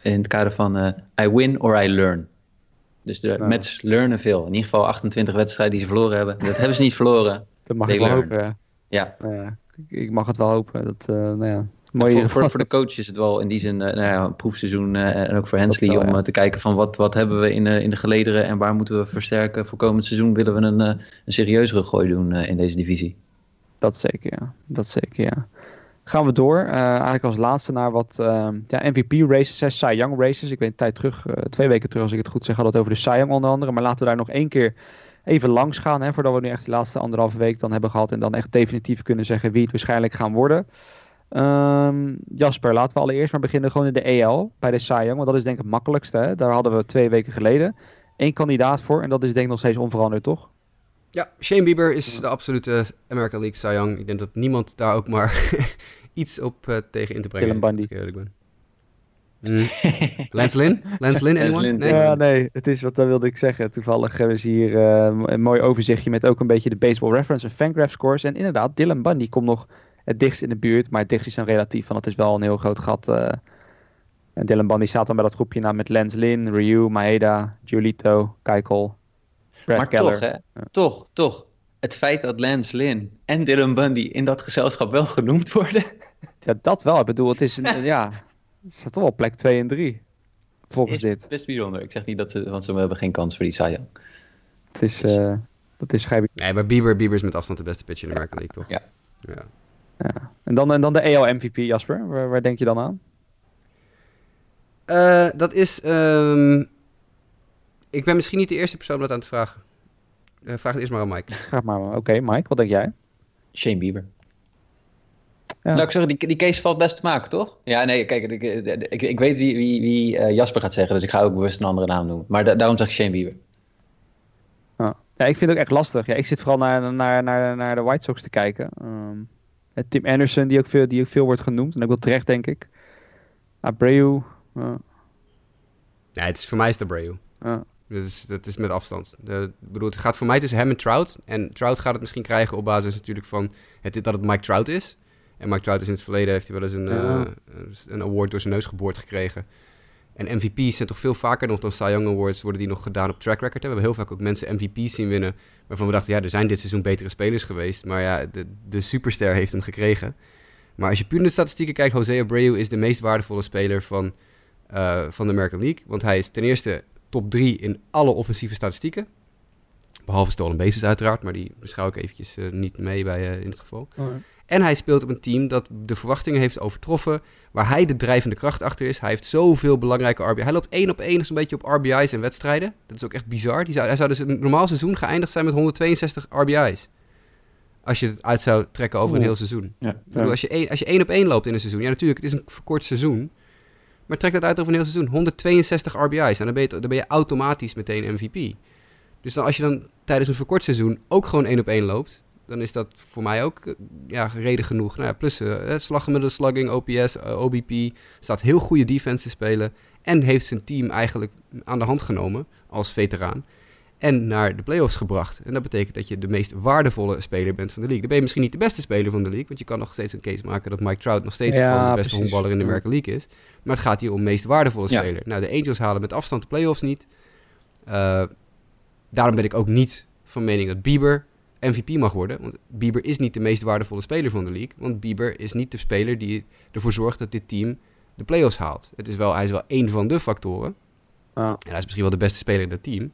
in het kader van I win or I learn. Dus de Ja. Mets learnen veel. In ieder geval 28 wedstrijden die ze verloren hebben. Dat hebben ze niet verloren. [laughs] Dat mag They ik wel learn. hopen. Ja. Ja. Nou ik- mag het wel hopen. Dat, eh, nou ja, mooi voor, voor, voor de coach is het wel in die zin eh, nou ja, een proefseizoen. eh, en ook voor Hensley om ja. eh, te kijken van wat, wat hebben we in, de in de gelederen en waar moeten we versterken. Voor komend seizoen willen we een, eh, een serieuzere gooi doen eh, in deze divisie. Dat zeker, ja. Dat zeker, ja. Gaan we door. eh, eigenlijk als laatste naar wat ehm, ja, MVP-races, hè, Cy Young races. Ik weet een tijd terug, eh, twee weken terug als ik het goed zeg, we het over de Cy Young onder andere. Maar laten we daar nog één keer even langs gaan, hè, voordat we nu echt de laatste anderhalve week dan hebben gehad. En dan echt definitief kunnen zeggen wie het waarschijnlijk gaan worden. Ehm, Jasper, laten we allereerst maar beginnen gewoon in de EL bij de Cy Young. Want dat is denk ik het makkelijkste. Hè? Daar hadden we twee weken geleden één kandidaat voor. En dat is denk ik nog steeds onveranderd, toch? Ja, Shane Bieber is de absolute American League Cy Young. Ik denk dat niemand daar ook maar [laughs] iets op eh, tegen in te brengen Dylan heeft, Bundy. als ik eerlijk ben. Lance Lynn? Lance Lynn, anyone? Lynn, Nee? Ja, nee, het is wat dat wilde ik zeggen. Toevallig hebben ze hier eh, een mooi overzichtje met ook een beetje de baseball reference en fangraph scores. En inderdaad, Dylan Bundy komt nog het dichtst in de buurt, maar het dichtst is dan relatief, want het is wel een heel groot gat. eh. en Dylan Bundy staat dan bij dat groepje na met Lance Lynn, Ryu, Maeda, Giolito, Keuchel, Brad maar Keller. toch, hè? Toch, toch. Het feit dat Lance Lynn en Dylan Bundy in dat gezelschap wel genoemd worden. [laughs] Ja, dat wel. Ik bedoel, het is een, [laughs] ja, het staat toch wel op plek 2 en 3. Volgens is dit. best bijzonder. Ik zeg niet dat ze, want ze hebben geen kans voor die Young. Het is, eh, dat is vrij Nee, maar Bieber, Bieber is met afstand de beste pitcher in de American League, toch? Ja. ja. Ja. En, dan, en dan de EL MVP, Jasper. Waar, waar denk je dan aan? Eh, dat is... ehm, ik ben misschien niet de eerste persoon om dat aan te vragen. Eh, vraag het eerst maar aan Mike. [laughs] Graag maar. Oké, Mike, wat denk jij? Shane Bieber. Ja. Nou, ik zeg, die, die case valt best te maken, toch? Ja, nee, kijk, ik, ik, ik weet wie, wie, wie eh, Jasper gaat zeggen, dus ik ga ook bewust een andere naam noemen. Maar da- daarom zeg ik Shane Bieber. Ja, ik vind het ook echt lastig. Ja, ik zit vooral naar, naar, naar, naar de White Sox te kijken. Ehm, Tim Anderson, die ook, veel, die ook veel wordt genoemd. En ook wel terecht, denk ik. Abreu. ja, Nee, het is, voor mij is het Abreu. ja. Dat is, dat is met afstand. De, ik bedoel, het gaat voor mij tussen hem en Trout. En Trout gaat het misschien krijgen op basis natuurlijk van het, dat het Mike Trout is. En Mike Trout is in het verleden, heeft hij wel eens een, Ja. eh, een award door zijn neus geboord gekregen. En MVP's zijn toch veel vaker nog dan Cy Young Awards worden die nog gedaan op track record. hè. We hebben heel vaak ook mensen MVP's zien winnen. Waarvan we dachten, ja, er zijn dit seizoen betere spelers geweest. Maar ja, de, de superster heeft hem gekregen. Maar als je puur naar de statistieken kijkt, Jose Abreu is de meest waardevolle speler van, eh, van de American League. Want hij is ten eerste top 3 in alle offensieve statistieken. Behalve stolen bases uiteraard, maar die beschouw ik eventjes eh, niet mee bij eh, in het geval. En hij speelt op een team dat de verwachtingen heeft overtroffen. Waar hij de drijvende kracht achter is. Hij heeft zoveel belangrijke RBI's. Hij loopt één op één zo'n beetje op RBI's en wedstrijden. Dat is ook echt bizar. Die zou, hij zou dus een normaal seizoen geëindigd zijn met 162 RBI's. Als je het uit zou trekken over een heel seizoen. Ja. Ik bedoel, als je, één, als je één op één loopt in een seizoen. Ja, natuurlijk, het is een verkort seizoen. Maar trek dat uit over een heel seizoen. 162 RBI's. En dan ben je, dan ben je automatisch meteen MVP. Dus dan, als je dan tijdens een verkort seizoen ook gewoon één op één loopt. Dan is dat voor mij ook eh, ja, reden genoeg. Nou ja, plus eh slaggemiddelde, slugging, OPS, eh, OBP. Staat heel goede defense te spelen. En heeft zijn team eigenlijk aan de hand genomen als veteraan. En naar de playoffs gebracht. En dat betekent dat je de meest waardevolle speler bent van de league. Dan ben je misschien niet de beste speler van de league. Want je kan nog steeds een case maken dat Mike Trout nog steeds Ja, de beste honkballer in de. American League is. Maar het gaat hier om meest waardevolle Ja. speler. Nou, de Angels halen met afstand de playoffs niet. Eh, daarom ben ik ook niet van mening dat Bieber MVP mag worden. Want Bieber is niet de meest waardevolle speler van de league. Want Bieber is niet de speler die ervoor zorgt dat dit team de playoffs haalt. Het is wel, hij is wel één van de factoren. Ja. En hij is misschien wel de beste speler in dat team.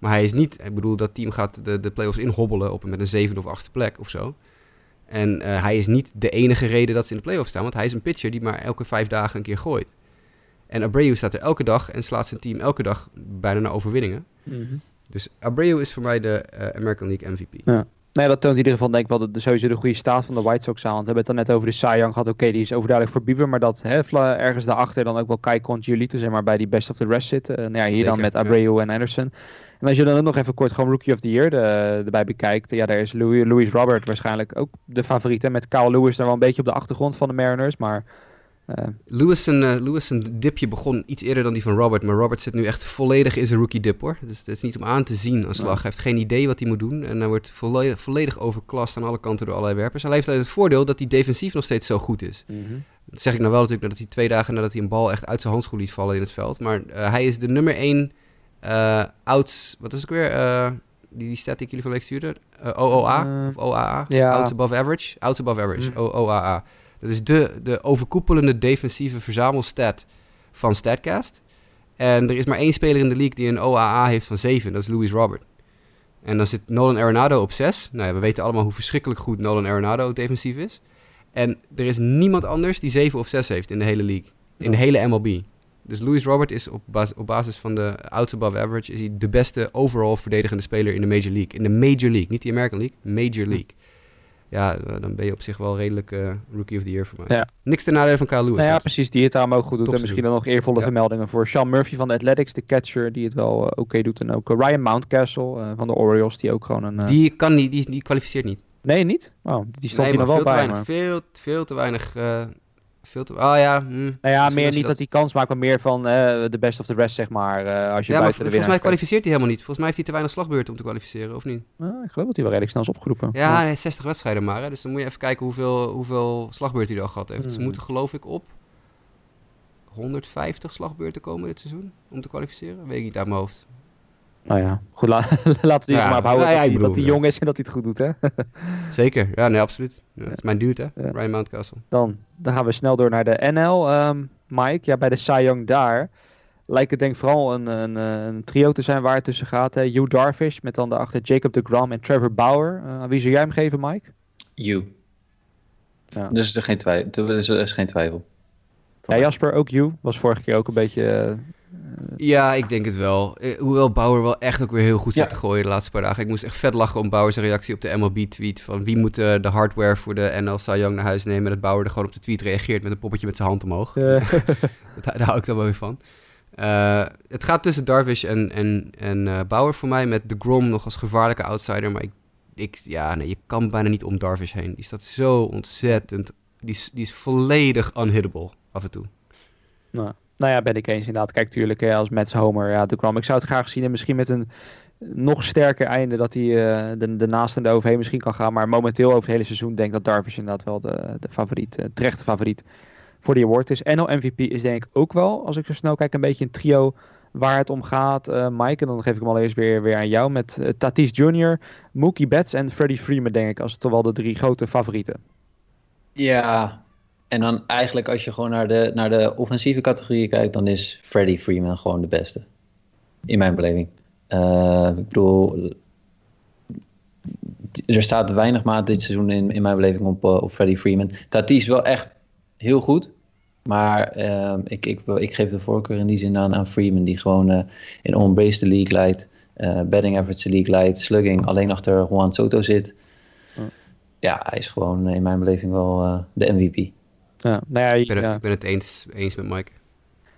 Maar hij is niet, ik bedoel, dat team gaat de, de playoffs inhobbelen op met een zevende of achtste plek of zo. En eh, hij is niet de enige reden dat ze in de playoffs staan. Want hij is een pitcher die maar elke vijf dagen een keer gooit. En Abreu staat er elke dag en slaat zijn team elke dag bijna naar overwinningen. Mhm. Dus Abreu is voor mij de eh, American League MVP. Nee, dat toont in ieder geval denk ik wel de, de- sowieso de goede staat van de White Sox aan. Want we hebben het dan net over de Cy Young gehad. Oké, die is overduidelijk voor Bieber. Maar dat hè, ergens daarachter dan ook wel Kai Giolito zeg maar, bij die best of the rest zitten. Eh, nou ja, hier Zeker, dan met ja. Abreu en Anderson. En als je dan nog even kort gewoon Rookie of the Year de, erbij bekijkt. Ja, daar is Louis, Louis Robert waarschijnlijk ook de favoriet. hè, Met Kyle Lewis daar wel een beetje op de achtergrond van de Mariners. Maar eh, Lewis eh, Lewis zijn dipje begon iets eerder dan die van Robert. Maar Robert zit nu echt volledig in zijn rookie dip hoor. Dus het is niet om aan te zien aan slag. Ja. Hij heeft geen idee wat hij moet doen. En hij wordt volledig, volledig overklast aan alle kanten door allerlei werpers. Hij heeft het voordeel dat hij defensief nog steeds zo goed is. Dat zeg ik nou wel natuurlijk nadat hij twee dagen nadat hij een bal echt uit zijn handschoen liet vallen in het veld. Maar eh, hij is de nummer één eh outs... Wat is het ook weer? Eh, die, die stat die ik jullie van de week stuurde? Eh, OOA of OAA? ja. Outs above average? Outs above average. Hm. O- OAA. Dat is de, de overkoepelende defensieve verzamelstat van StatCast. En er is maar één speler in de league die een OAA heeft van 7. Dat is Louis Robert. En dan zit Nolan Arenado op 6. Nou ja, we weten allemaal hoe verschrikkelijk goed Nolan Arenado defensief is. En er is niemand anders die 7 of 6 heeft in de hele league. In de hele MLB. Dus Louis Robert is op, bas- op basis van de outs above average... is hij de beste overall verdedigende speler in de Major League. In de Major League, niet de American League. Major League. Ja, dan ben je op zich wel redelijk eh, Rookie of the Year voor mij. Ja. Niks ten nadele van Kyle Lewis. Nou ja, precies, die het daarom ook goed doet. En misschien dan nog eervolle Ja. vermeldingen voor Sean Murphy van de Athletics, de catcher, die het wel eh, oké doet. En ook eh, Ryan Mountcastle van de Orioles, die ook gewoon een... Die kan niet, die, die kwalificeert niet. Nee, niet? Oh, die stond nee, hier nog wel veel te bij. weinig. Maar... Veel, veel te weinig. Veel te... Oh ja. hm. Nou ja, Misschien meer niet dat hij kans maakt, maar meer van eh, de best of the rest, zeg maar. eh, als je Ja, maar volgens mij kwalificeert hij helemaal niet. Volgens mij heeft hij te weinig slagbeurten om te kwalificeren, of niet? Ik geloof dat hij wel redelijk snel is opgeroepen. Ja, nee, 60 wedstrijden maar. Hè. Dus dan moet je even kijken hoeveel, hoeveel slagbeurten hij al gehad heeft. Ze Hmm. moeten geloof ik op 150 slagbeurten komen dit seizoen om te kwalificeren. Weet ik niet uit mijn hoofd. Nou ja, goed, la [laughs] laten we die Ja, er maar op houden ja, dat, hij, dat jong is en dat hij het goed doet, hè. [laughs] Zeker. Ja, nee, absoluut. Ja, dat is mijn dude, hè. Ja. Ryan Mountcastle. Dan, dan gaan we snel door naar de NL. Ehm, Mike, ja, bij de Cy Young daar lijkt het denk ik vooral een, een, eh, een trio te zijn waar het tussen gaat. Hè. Hugh Darvish met dan daarachter Jacob de Gram en Trevor Bauer. Eh, aan wie zou jij hem geven, Mike? You. Ja. Dus er is geen twijfel. Er is, er is geen twijfel. Ja, Jasper, ook Hugh. Was vorige keer ook een beetje... Ja, ik denk het wel. Eh, hoewel Bauer wel echt ook weer heel goed zat Ja. te gooien de laatste paar dagen. Ik moest echt vet lachen om Bauer's reactie op de MLB-tweet. Van wie moet eh, de hardware voor de NL Cy Young naar huis nemen. Dat Bauer er gewoon op de tweet reageert met een poppetje met zijn hand omhoog. [laughs] Daar, daar hou ik dan wel weer van. Eh, het gaat tussen Darvish en, en, en Bauer voor mij. Met de Grom nog als gevaarlijke outsider. Maar ik, ik, ja, nee, je kan bijna niet om Darvish heen. Die staat zo ontzettend... Die is, die is volledig unhittable af en toe. nou, nou ja, ben ik eens inderdaad. Kijk, tuurlijk, hè, als Mets Homer, ja, de Gram. Ik zou het graag zien en misschien met een nog sterker einde dat hij eh, de, de naast en de overheen misschien kan gaan. Maar momenteel over het hele seizoen denk ik dat Darvish inderdaad wel de, de favoriet, eh, terechte favoriet voor die award is. NL MVP is denk ik ook wel, als ik zo snel kijk, een beetje een trio waar het om gaat. Eh, Mike, en dan geef ik hem al eerst weer, weer aan jou met eh, Tatis Jr., Mookie Betts en Freddie Freeman denk ik als toch wel de drie grote favorieten. Ja, en dan eigenlijk als je gewoon naar de, naar de offensieve categorieën kijkt, dan is Freddie Freeman gewoon de beste. In mijn beleving. Eh, ik bedoel, er staat weinig maat dit seizoen in, in mijn beleving op, eh, op Freddie Freeman. Tatis wel echt heel goed. Maar eh, ik, ik, ik geef de voorkeur in die zin aan, aan Freeman, die gewoon in on-base de league leidt. batting average de league leidt. Slugging alleen achter Juan Soto zit. Ja. Ja, hij is gewoon in mijn beleving wel de MVP. Ja, nou ja, Ik ben, ja. ik ben het eens, eens met Mike.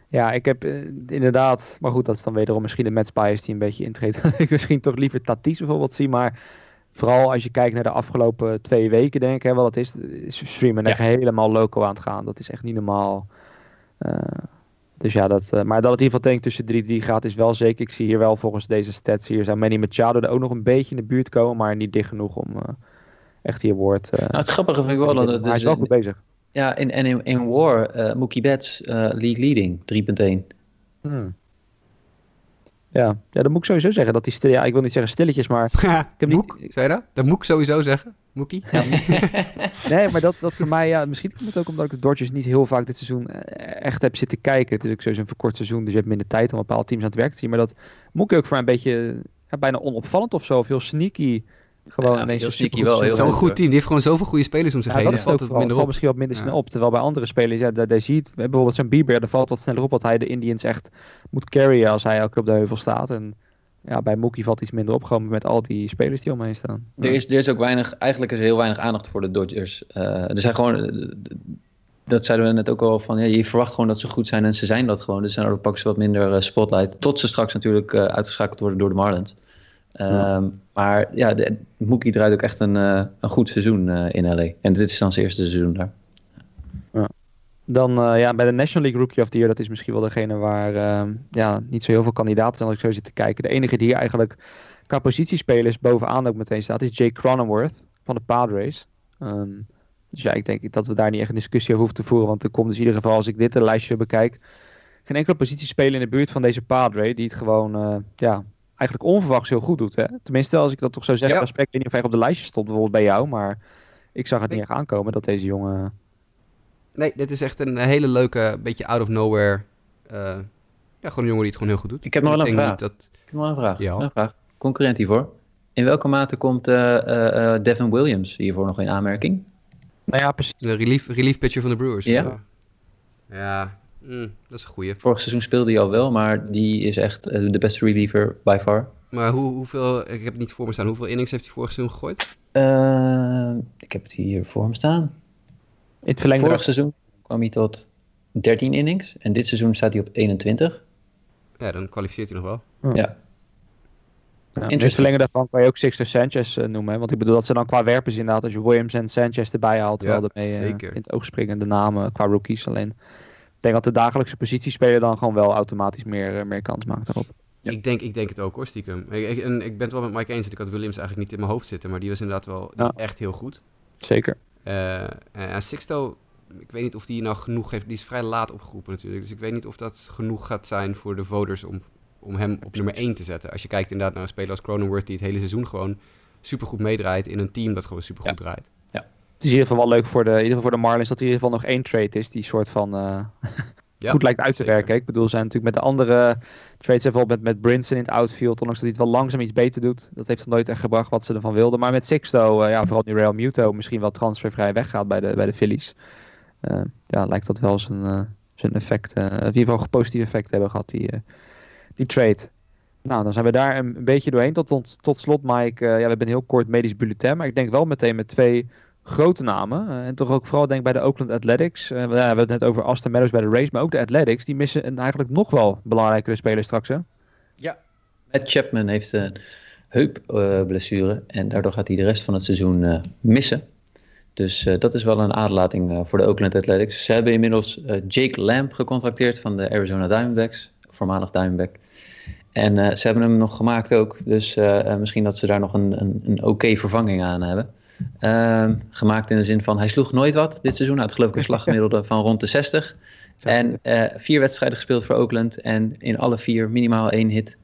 Ja, ik heb eh, inderdaad, maar goed, dat is dan wederom misschien de match bias die een beetje intreedt. Dat [laughs] ik misschien toch liever Tatis bijvoorbeeld zie, maar vooral als je kijkt naar de afgelopen twee weken, denk ik, hè, wel het is, is Freeman echt helemaal loco aan het gaan. Dat is echt niet normaal. Eh, dus ja, dat, eh, maar dat het in ieder geval denk ik tussen 3-3 gaat is wel zeker. Ik zie hier wel volgens deze stats hier zou Manny Machado er ook nog een beetje in de buurt komen, maar niet dicht genoeg om eh, echt die award. eh, Nou, het grappige vind ik wel dat het hij is dus wel goed bezig. Ja, en, en in, in War, eh, Mookie Betts, eh, league leading, 3.1. Hmm. Ja, ja, dat moet ik sowieso zeggen. Dat die stil, ja, ik wil niet zeggen stilletjes, maar [laughs] heb niet- Moek, zei je dat? Dat moet ik sowieso zeggen. Moekie? [laughs] Nee, maar dat, dat voor mij, ja, misschien komt het ook omdat ik de Dodgers niet heel vaak dit seizoen eh, echt heb zitten kijken. Het is ook sowieso een verkort seizoen, dus je hebt minder tijd om bepaalde teams aan het werk te zien. Maar dat moet ik ook voor een beetje, ja, bijna onopvallend of zo, of heel sneaky. Gewoon Ja, ineens heel een wel, heel. Zo'n goed team. Die heeft gewoon zoveel goede spelers om zich Ja, heen. dat is ook. Het minder valt op. misschien wat minder Ja. snel op. Terwijl bij andere spelers, ja, daar, daar zie je het. Bijvoorbeeld zo'n Bieber, daar valt wat sneller op wat hij de Indians echt moet carryen als hij elke keer op de heuvel staat. En ja, bij Mookie valt iets minder op, gewoon met al die spelers die omheen staan. Er is, er is ook weinig, eigenlijk is er heel weinig aandacht voor de Dodgers. Eh, er zijn gewoon, eh, dat zeiden we net ook al van, ja, je verwacht gewoon dat ze goed zijn en ze zijn dat gewoon. Dus dan pakken ze wat minder eh, spotlight. Tot ze straks natuurlijk eh, uitgeschakeld worden door de Marlins. Ehm, Maar ja, de, Mookie draait ook echt een, eh, een goed seizoen eh, in LA. En dit is dan zijn eerste seizoen daar. Dan eh, ja, bij de National League Rookie of the Year, dat is misschien wel degene waar ehm, ja, niet zo heel veel kandidaten zijn als ik zo zit te kijken. De enige die hier eigenlijk qua positiespelers bovenaan ook meteen staat, is Jake Cronenworth van de Padres. Ehm, dus ja, ik denk dat we daar niet echt een discussie over hoeven te voeren, want er komt dus in ieder geval, als ik dit een lijstje bekijk, geen enkele positiespeler in de buurt van deze Padre die het gewoon, ja, eigenlijk onverwachts heel goed doet. Hè? Tenminste, als ik dat toch zo zeg, Ja. respect, ik weet niet of hij op de lijstje stond bijvoorbeeld bij jou, maar ik zag het Nee. niet echt aankomen dat deze jongen... Nee, dit is echt een hele leuke, beetje out of nowhere. eh, ja, gewoon een jongen die het gewoon heel goed doet. Ik heb nog wel een vraag. dat... Ik heb nog een vraag. Ja. Een vraag. Concurrent hiervoor. In welke mate komt eh, eh, eh, Devin Williams hiervoor nog in aanmerking? Nou ja, precies. De relief, relief pitcher van de Brewers. Ja. Ja, ja mm, dat is een goeie. Vorig seizoen speelde hij al wel, maar die is echt eh, de beste reliever by far. Maar hoe, hoeveel, ik heb het niet voor me staan, hoeveel innings heeft hij vorig seizoen gegooid? Eh, ik heb het hier voor me staan. In het verlengde Vorig seizoen kwam hij tot 13 innings en dit seizoen staat hij op 21. Ja, dan kwalificeert hij nog wel. Ja, Ja, in het verlengen daarvan kan je ook Sixto Sanchez eh, noemen. Hè? Want ik bedoel dat ze dan qua werpers inderdaad, als je Williams en Sanchez erbij haalt, Ja, wel ermee in het oog springende namen qua rookies. Alleen denk dat de dagelijkse positiespeler dan gewoon wel automatisch meer, eh, meer kans maakt daarop. Ja. Ik, denk, ik denk het ook hoor, stiekem. Ik, ik, en ik ben het wel met Mike eens dat ik had Williams eigenlijk niet in mijn hoofd zitten. Maar die was inderdaad wel die Ja. is echt heel goed. Zeker. Eh en Sixto, ik weet niet of die nou genoeg heeft. Die is vrij laat opgeroepen natuurlijk. Dus ik weet niet of dat genoeg gaat zijn voor de voters om, om hem op nummer 1 te zetten. Als je kijkt inderdaad naar een speler als Cronenworth die het hele seizoen gewoon supergoed meedraait in een team dat gewoon supergoed draait. Het is in ieder geval wel leuk voor de, in ieder geval voor de Marlins dat er in ieder geval nog één trade is die soort van eh, Ja, goed lijkt uit te zeker. werken. Ik bedoel, zijn natuurlijk met de andere trades, bijvoorbeeld met, met Brinson in het outfield, ondanks dat hij het wel langzaam iets beter doet. Dat heeft nog nooit echt gebracht wat ze ervan wilden. Maar met Sixto, eh, ja, vooral nu Real Muto misschien wel transfervrij weggaat bij de, bij de Phillies. eh, ja, lijkt dat wel zijn, zijn effect, in ieder geval een positief effect hebben gehad, die, die trade. Nou, dan zijn we daar een, beetje doorheen. Tot, tot, slot, Mike, ja, we hebben een heel kort medisch bulletin, maar ik denk wel meteen met twee grote namen. Eh, en toch ook vooral denk ik bij de Oakland Athletics. Eh, we, ja, we hebben het net over Aston Meadows bij de race, maar ook de Athletics, die missen eigenlijk nog wel belangrijkere speler straks, hè? Matt Chapman heeft een heupblessure en daardoor gaat hij de rest van het seizoen eh, missen. Dus eh, dat is wel een aderlating eh, voor de Oakland Athletics. Ze hebben inmiddels eh, Jake Lamb gecontracteerd van de Arizona Diamondbacks, voormalig Diamondback. En eh, ze hebben hem nog gemaakt ook, dus eh, eh, misschien dat ze daar nog een, een, een oké vervanging aan hebben. Ehm, gemaakt in de zin van, hij sloeg nooit wat dit seizoen. Hij had geloof ik een slaggemiddelde van rond de 60. En eh, vier wedstrijden gespeeld voor Oakland en in alle vier minimaal één hit.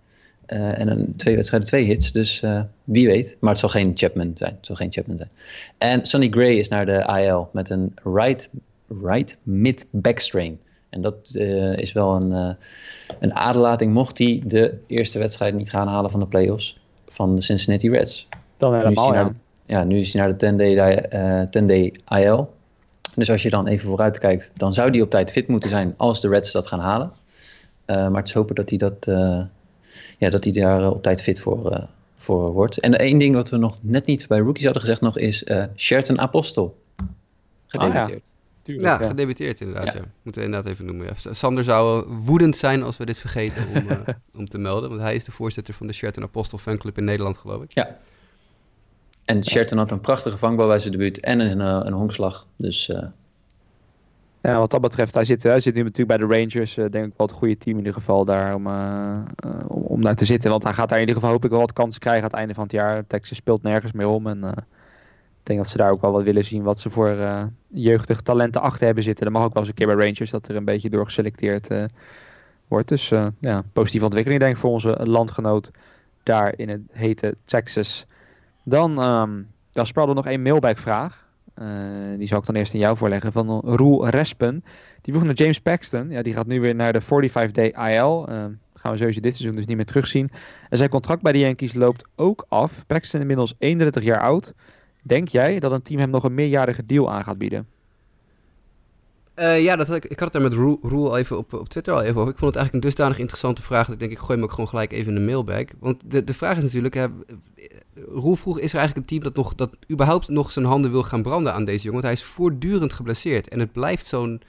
Eh, en een, twee wedstrijden, twee hits. Dus eh, wie weet. Maar het zal geen Chapman zijn. Het zal geen Chapman zijn. En Sonny Gray is naar de IL met een right, right mid back strain. En dat is wel een, een aderlating mocht hij de eerste wedstrijd niet gaan halen van de playoffs van de Cincinnati Reds. Dan helemaal, ja. Ja, nu is hij naar de 10-day eh, 10-day IL. Dus als je dan even vooruit kijkt, dan zou die op tijd fit moeten zijn als de Reds dat gaan halen. Eh, maar het is hopen dat hij, dat, eh, ja, dat hij daar eh, op tijd fit voor, eh, voor wordt. En één ding wat we nog net niet bij rookies hadden gezegd nog is uh, Sherton Apostel. Gedebuteerd. Oh, ja. ja, gedebuteerd inderdaad. Ja. Moeten we inderdaad even noemen. Ja. Sander zou woedend zijn als we dit vergeten om, uh, [laughs] om te melden. Want hij is de voorzitter van de Sherton Apostel fanclub in Nederland, geloof ik. Ja. En Sherton had een prachtige vangbal bij zijn debuut en een, uh, een honkslag. Dus ja, wat dat betreft, hij zit, hij zit nu natuurlijk bij de Rangers. Uh, denk ik wel het goede team in ieder geval daar om, uh, om, om daar te zitten. Want hij gaat daar in ieder geval hoop ik wel wat kansen krijgen aan het einde van het jaar. Texas speelt nergens meer om. En ik denk dat ze daar ook wel wat willen zien wat ze voor jeugdige talenten achter hebben zitten. Dat mag ook wel eens een keer bij Rangers dat er een beetje door geselecteerd wordt. Dus ja, positieve ontwikkeling denk ik voor onze landgenoot daar in het hete Texas. Dan, um, dan er nog één mailback vraag. Uh, die zal ik dan eerst aan jou voorleggen. Van Roel Respen. Die vroeg naar James Paxton. Ja, die gaat nu weer naar de 45-day IL. Uh, gaan we sowieso dit seizoen dus niet meer terugzien. En zijn contract bij de Yankees loopt ook af. Paxton inmiddels 31 jaar oud. Denk jij dat een team hem nog een meerjarige deal aan gaat bieden? Uh, ja, dat had ik, ik had het er met Roel even op, op Twitter al even over. Ik vond het eigenlijk een dusdanig interessante vraag dat ik denk, ik gooi hem ook gewoon gelijk even in de mailbag. Want de, de vraag is natuurlijk, hè, Roel vroeg, is er eigenlijk een team dat, nog, dat überhaupt nog zijn handen wil gaan branden aan deze jongen? Want hij is voortdurend geblesseerd en het blijft zo'n,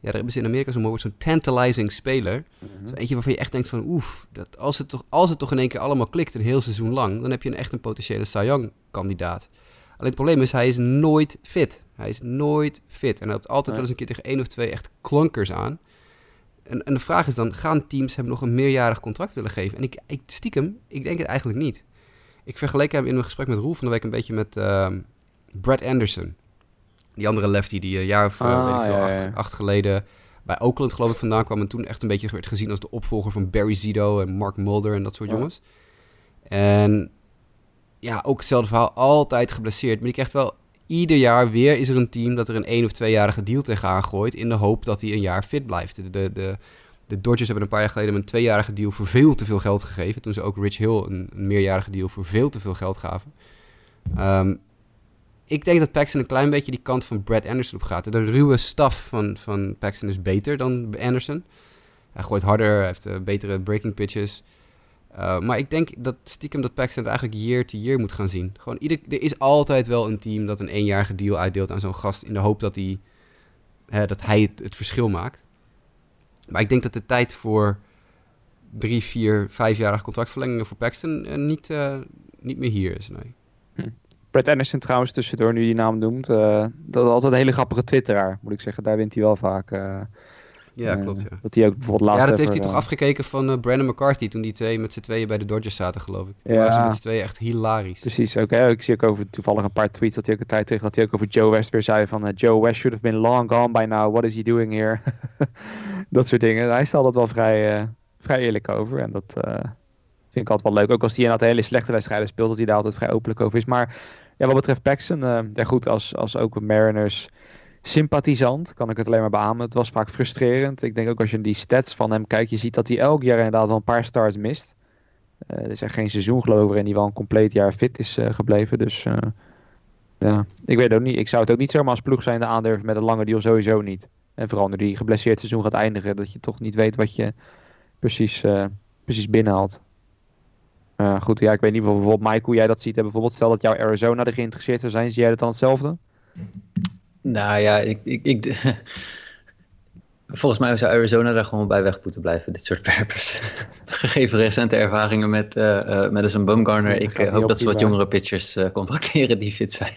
ja, daar hebben ze in Amerika zo'n woord, zo'n tantalizing speler. Mm Zo eentje waarvan je echt denkt van, oef, dat als, het toch, als het toch in één keer allemaal klikt een heel seizoen lang, dan heb je een echt een potentiële Cy Young kandidaat. Alleen het probleem is, hij is nooit fit. Hij is nooit fit. En hij loopt altijd wel eens een keer tegen één of twee echt klonkers aan. En, en de vraag is dan, gaan teams hem nog een meerjarig contract willen geven? En ik, ik stiekem, ik denk het eigenlijk niet. Ik vergeleek hem in mijn gesprek met Roel van de week een beetje met uh, Brad Anderson. Die andere lefty die een jaar of uh, weet ik veel, ja, acht, geleden bij Oakland geloof ik vandaan kwam. En toen echt een beetje werd gezien als de opvolger van Barry Zito en Mark Mulder en dat soort jongens. En ja, ook hetzelfde verhaal, altijd geblesseerd. Maar die krijgt wel ieder jaar weer is er een team dat er een één of tweejarige deal tegenaan gooit. In de hoop dat hij een jaar fit blijft. De, de, de, Dodgers hebben een paar jaar geleden een tweejarige deal voor veel te veel geld gegeven. Toen ze ook Rich Hill een, meerjarige deal voor veel te veel geld gaven. Um, ik denk dat Paxton een klein beetje die kant van Brad Anderson op gaat. De ruwe staf van, van Paxton is beter dan Anderson. Hij gooit harder, hij heeft uh, betere breaking pitches. Uh, maar ik denk dat stiekem dat Paxton het eigenlijk year to year moet gaan zien. Gewoon ieder, er is altijd wel een team dat een eenjarige deal uitdeelt aan zo'n gast in de hoop dat hij, hè, dat hij het, het, verschil maakt. Maar ik denk dat de tijd voor drie, vier, vijfjarige contractverlengingen voor Paxton uh, niet, uh, niet meer hier is. Nee. Hm. Brett Anderson trouwens tussendoor, nu die naam noemt, dat is altijd een hele grappige twitteraar, moet ik zeggen. Daar wint hij wel vaak ja, klopt. Ja. Dat hij ook bijvoorbeeld laatst. Ja, dat heeft hij toch eh, afgekeken van uh, Brandon McCarthy toen die twee met z'n tweeën bij de Dodgers zaten, geloof ik. Toen ja. waren ze met z'n tweeën echt hilarisch. Precies, oké. Ik zie ook over toevallig een paar tweets dat hij ook een tijd terug dat hij ook over Joe West weer zei van uh, Joe West should have been long gone by now. What is he doing here? [laughs] dat soort dingen. Hij stelt dat wel vrij, uh, vrij eerlijk over en dat vind ik altijd wel leuk. Ook als hij inderdaad hele slechte wedstrijden speelt, dat hij daar altijd vrij openlijk over is. Maar ja, wat betreft Paxton, ja goed, als, als ook Mariners sympathisant, kan ik het alleen maar beamen. Het was vaak frustrerend. Ik denk ook als je die stats van hem kijkt, je ziet dat hij elk jaar inderdaad wel een paar starts mist. Uh, er is echt geen seizoen geloof ik en die wel een compleet jaar fit is uh, gebleven. Dus uh, ja, ik weet ook niet. Ik zou het ook niet zomaar als ploeg zijn de aandurven met een lange deal sowieso niet. En vooral nu die geblesseerd seizoen gaat eindigen, dat je toch niet weet wat je precies, precies binnenhaalt. goed, ja, ik weet niet bijvoorbeeld Mike hoe jij dat ziet. Bijvoorbeeld stel dat jouw Arizona er geïnteresseerd zou zijn, zie jij dat dan hetzelfde? Nou ja, ik, ik, ik, [laughs] volgens mij zou Arizona daar gewoon bij weg moeten blijven, dit soort perpers. [laughs] Gegeven recente ervaringen met uh, uh, Madison Bumgarner. Ik uh, hoop dat ze wat jongere pitchers contracteren die fit zijn.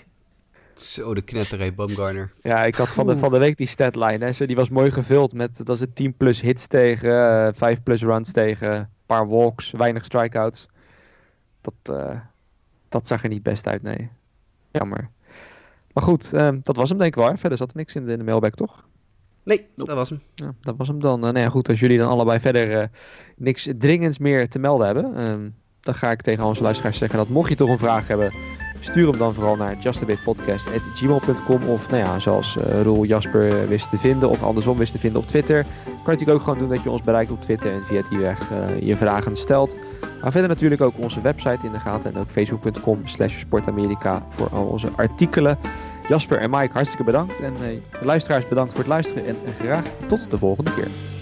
Zo, de knetterij Bumgarner. Ja, ik had van de, van de week die statline. Hè. die was mooi gevuld met, dat is het 10 plus hits tegen, 5 plus runs tegen, een paar walks, weinig strikeouts. Dat, dat zag er niet best uit, nee. Jammer. Maar goed, ehm, dat was hem denk ik wel. Verder zat er niks in de, in de mailback, toch? Nee, dat was hem. Ja, dat was hem dan. Uh, nou ja, goed, als jullie dan allebei verder uh, niks dringends meer te melden hebben, um, dan ga ik tegen onze luisteraars zeggen dat mocht je toch een vraag hebben, stuur hem dan vooral naar justabitpodcast.gmail.com of nou ja, zoals uh, Roel Jasper wist te vinden of andersom wist te vinden op Twitter. Kan je natuurlijk ook gewoon doen dat je ons bereikt op Twitter en via die weg je vragen stelt. Maar verder natuurlijk ook onze website in de gaten en ook facebook.com slash sportamerika voor al onze artikelen. Jasper en Mike, hartstikke bedankt. En uh, luisteraars bedankt voor het luisteren en graag tot de volgende keer.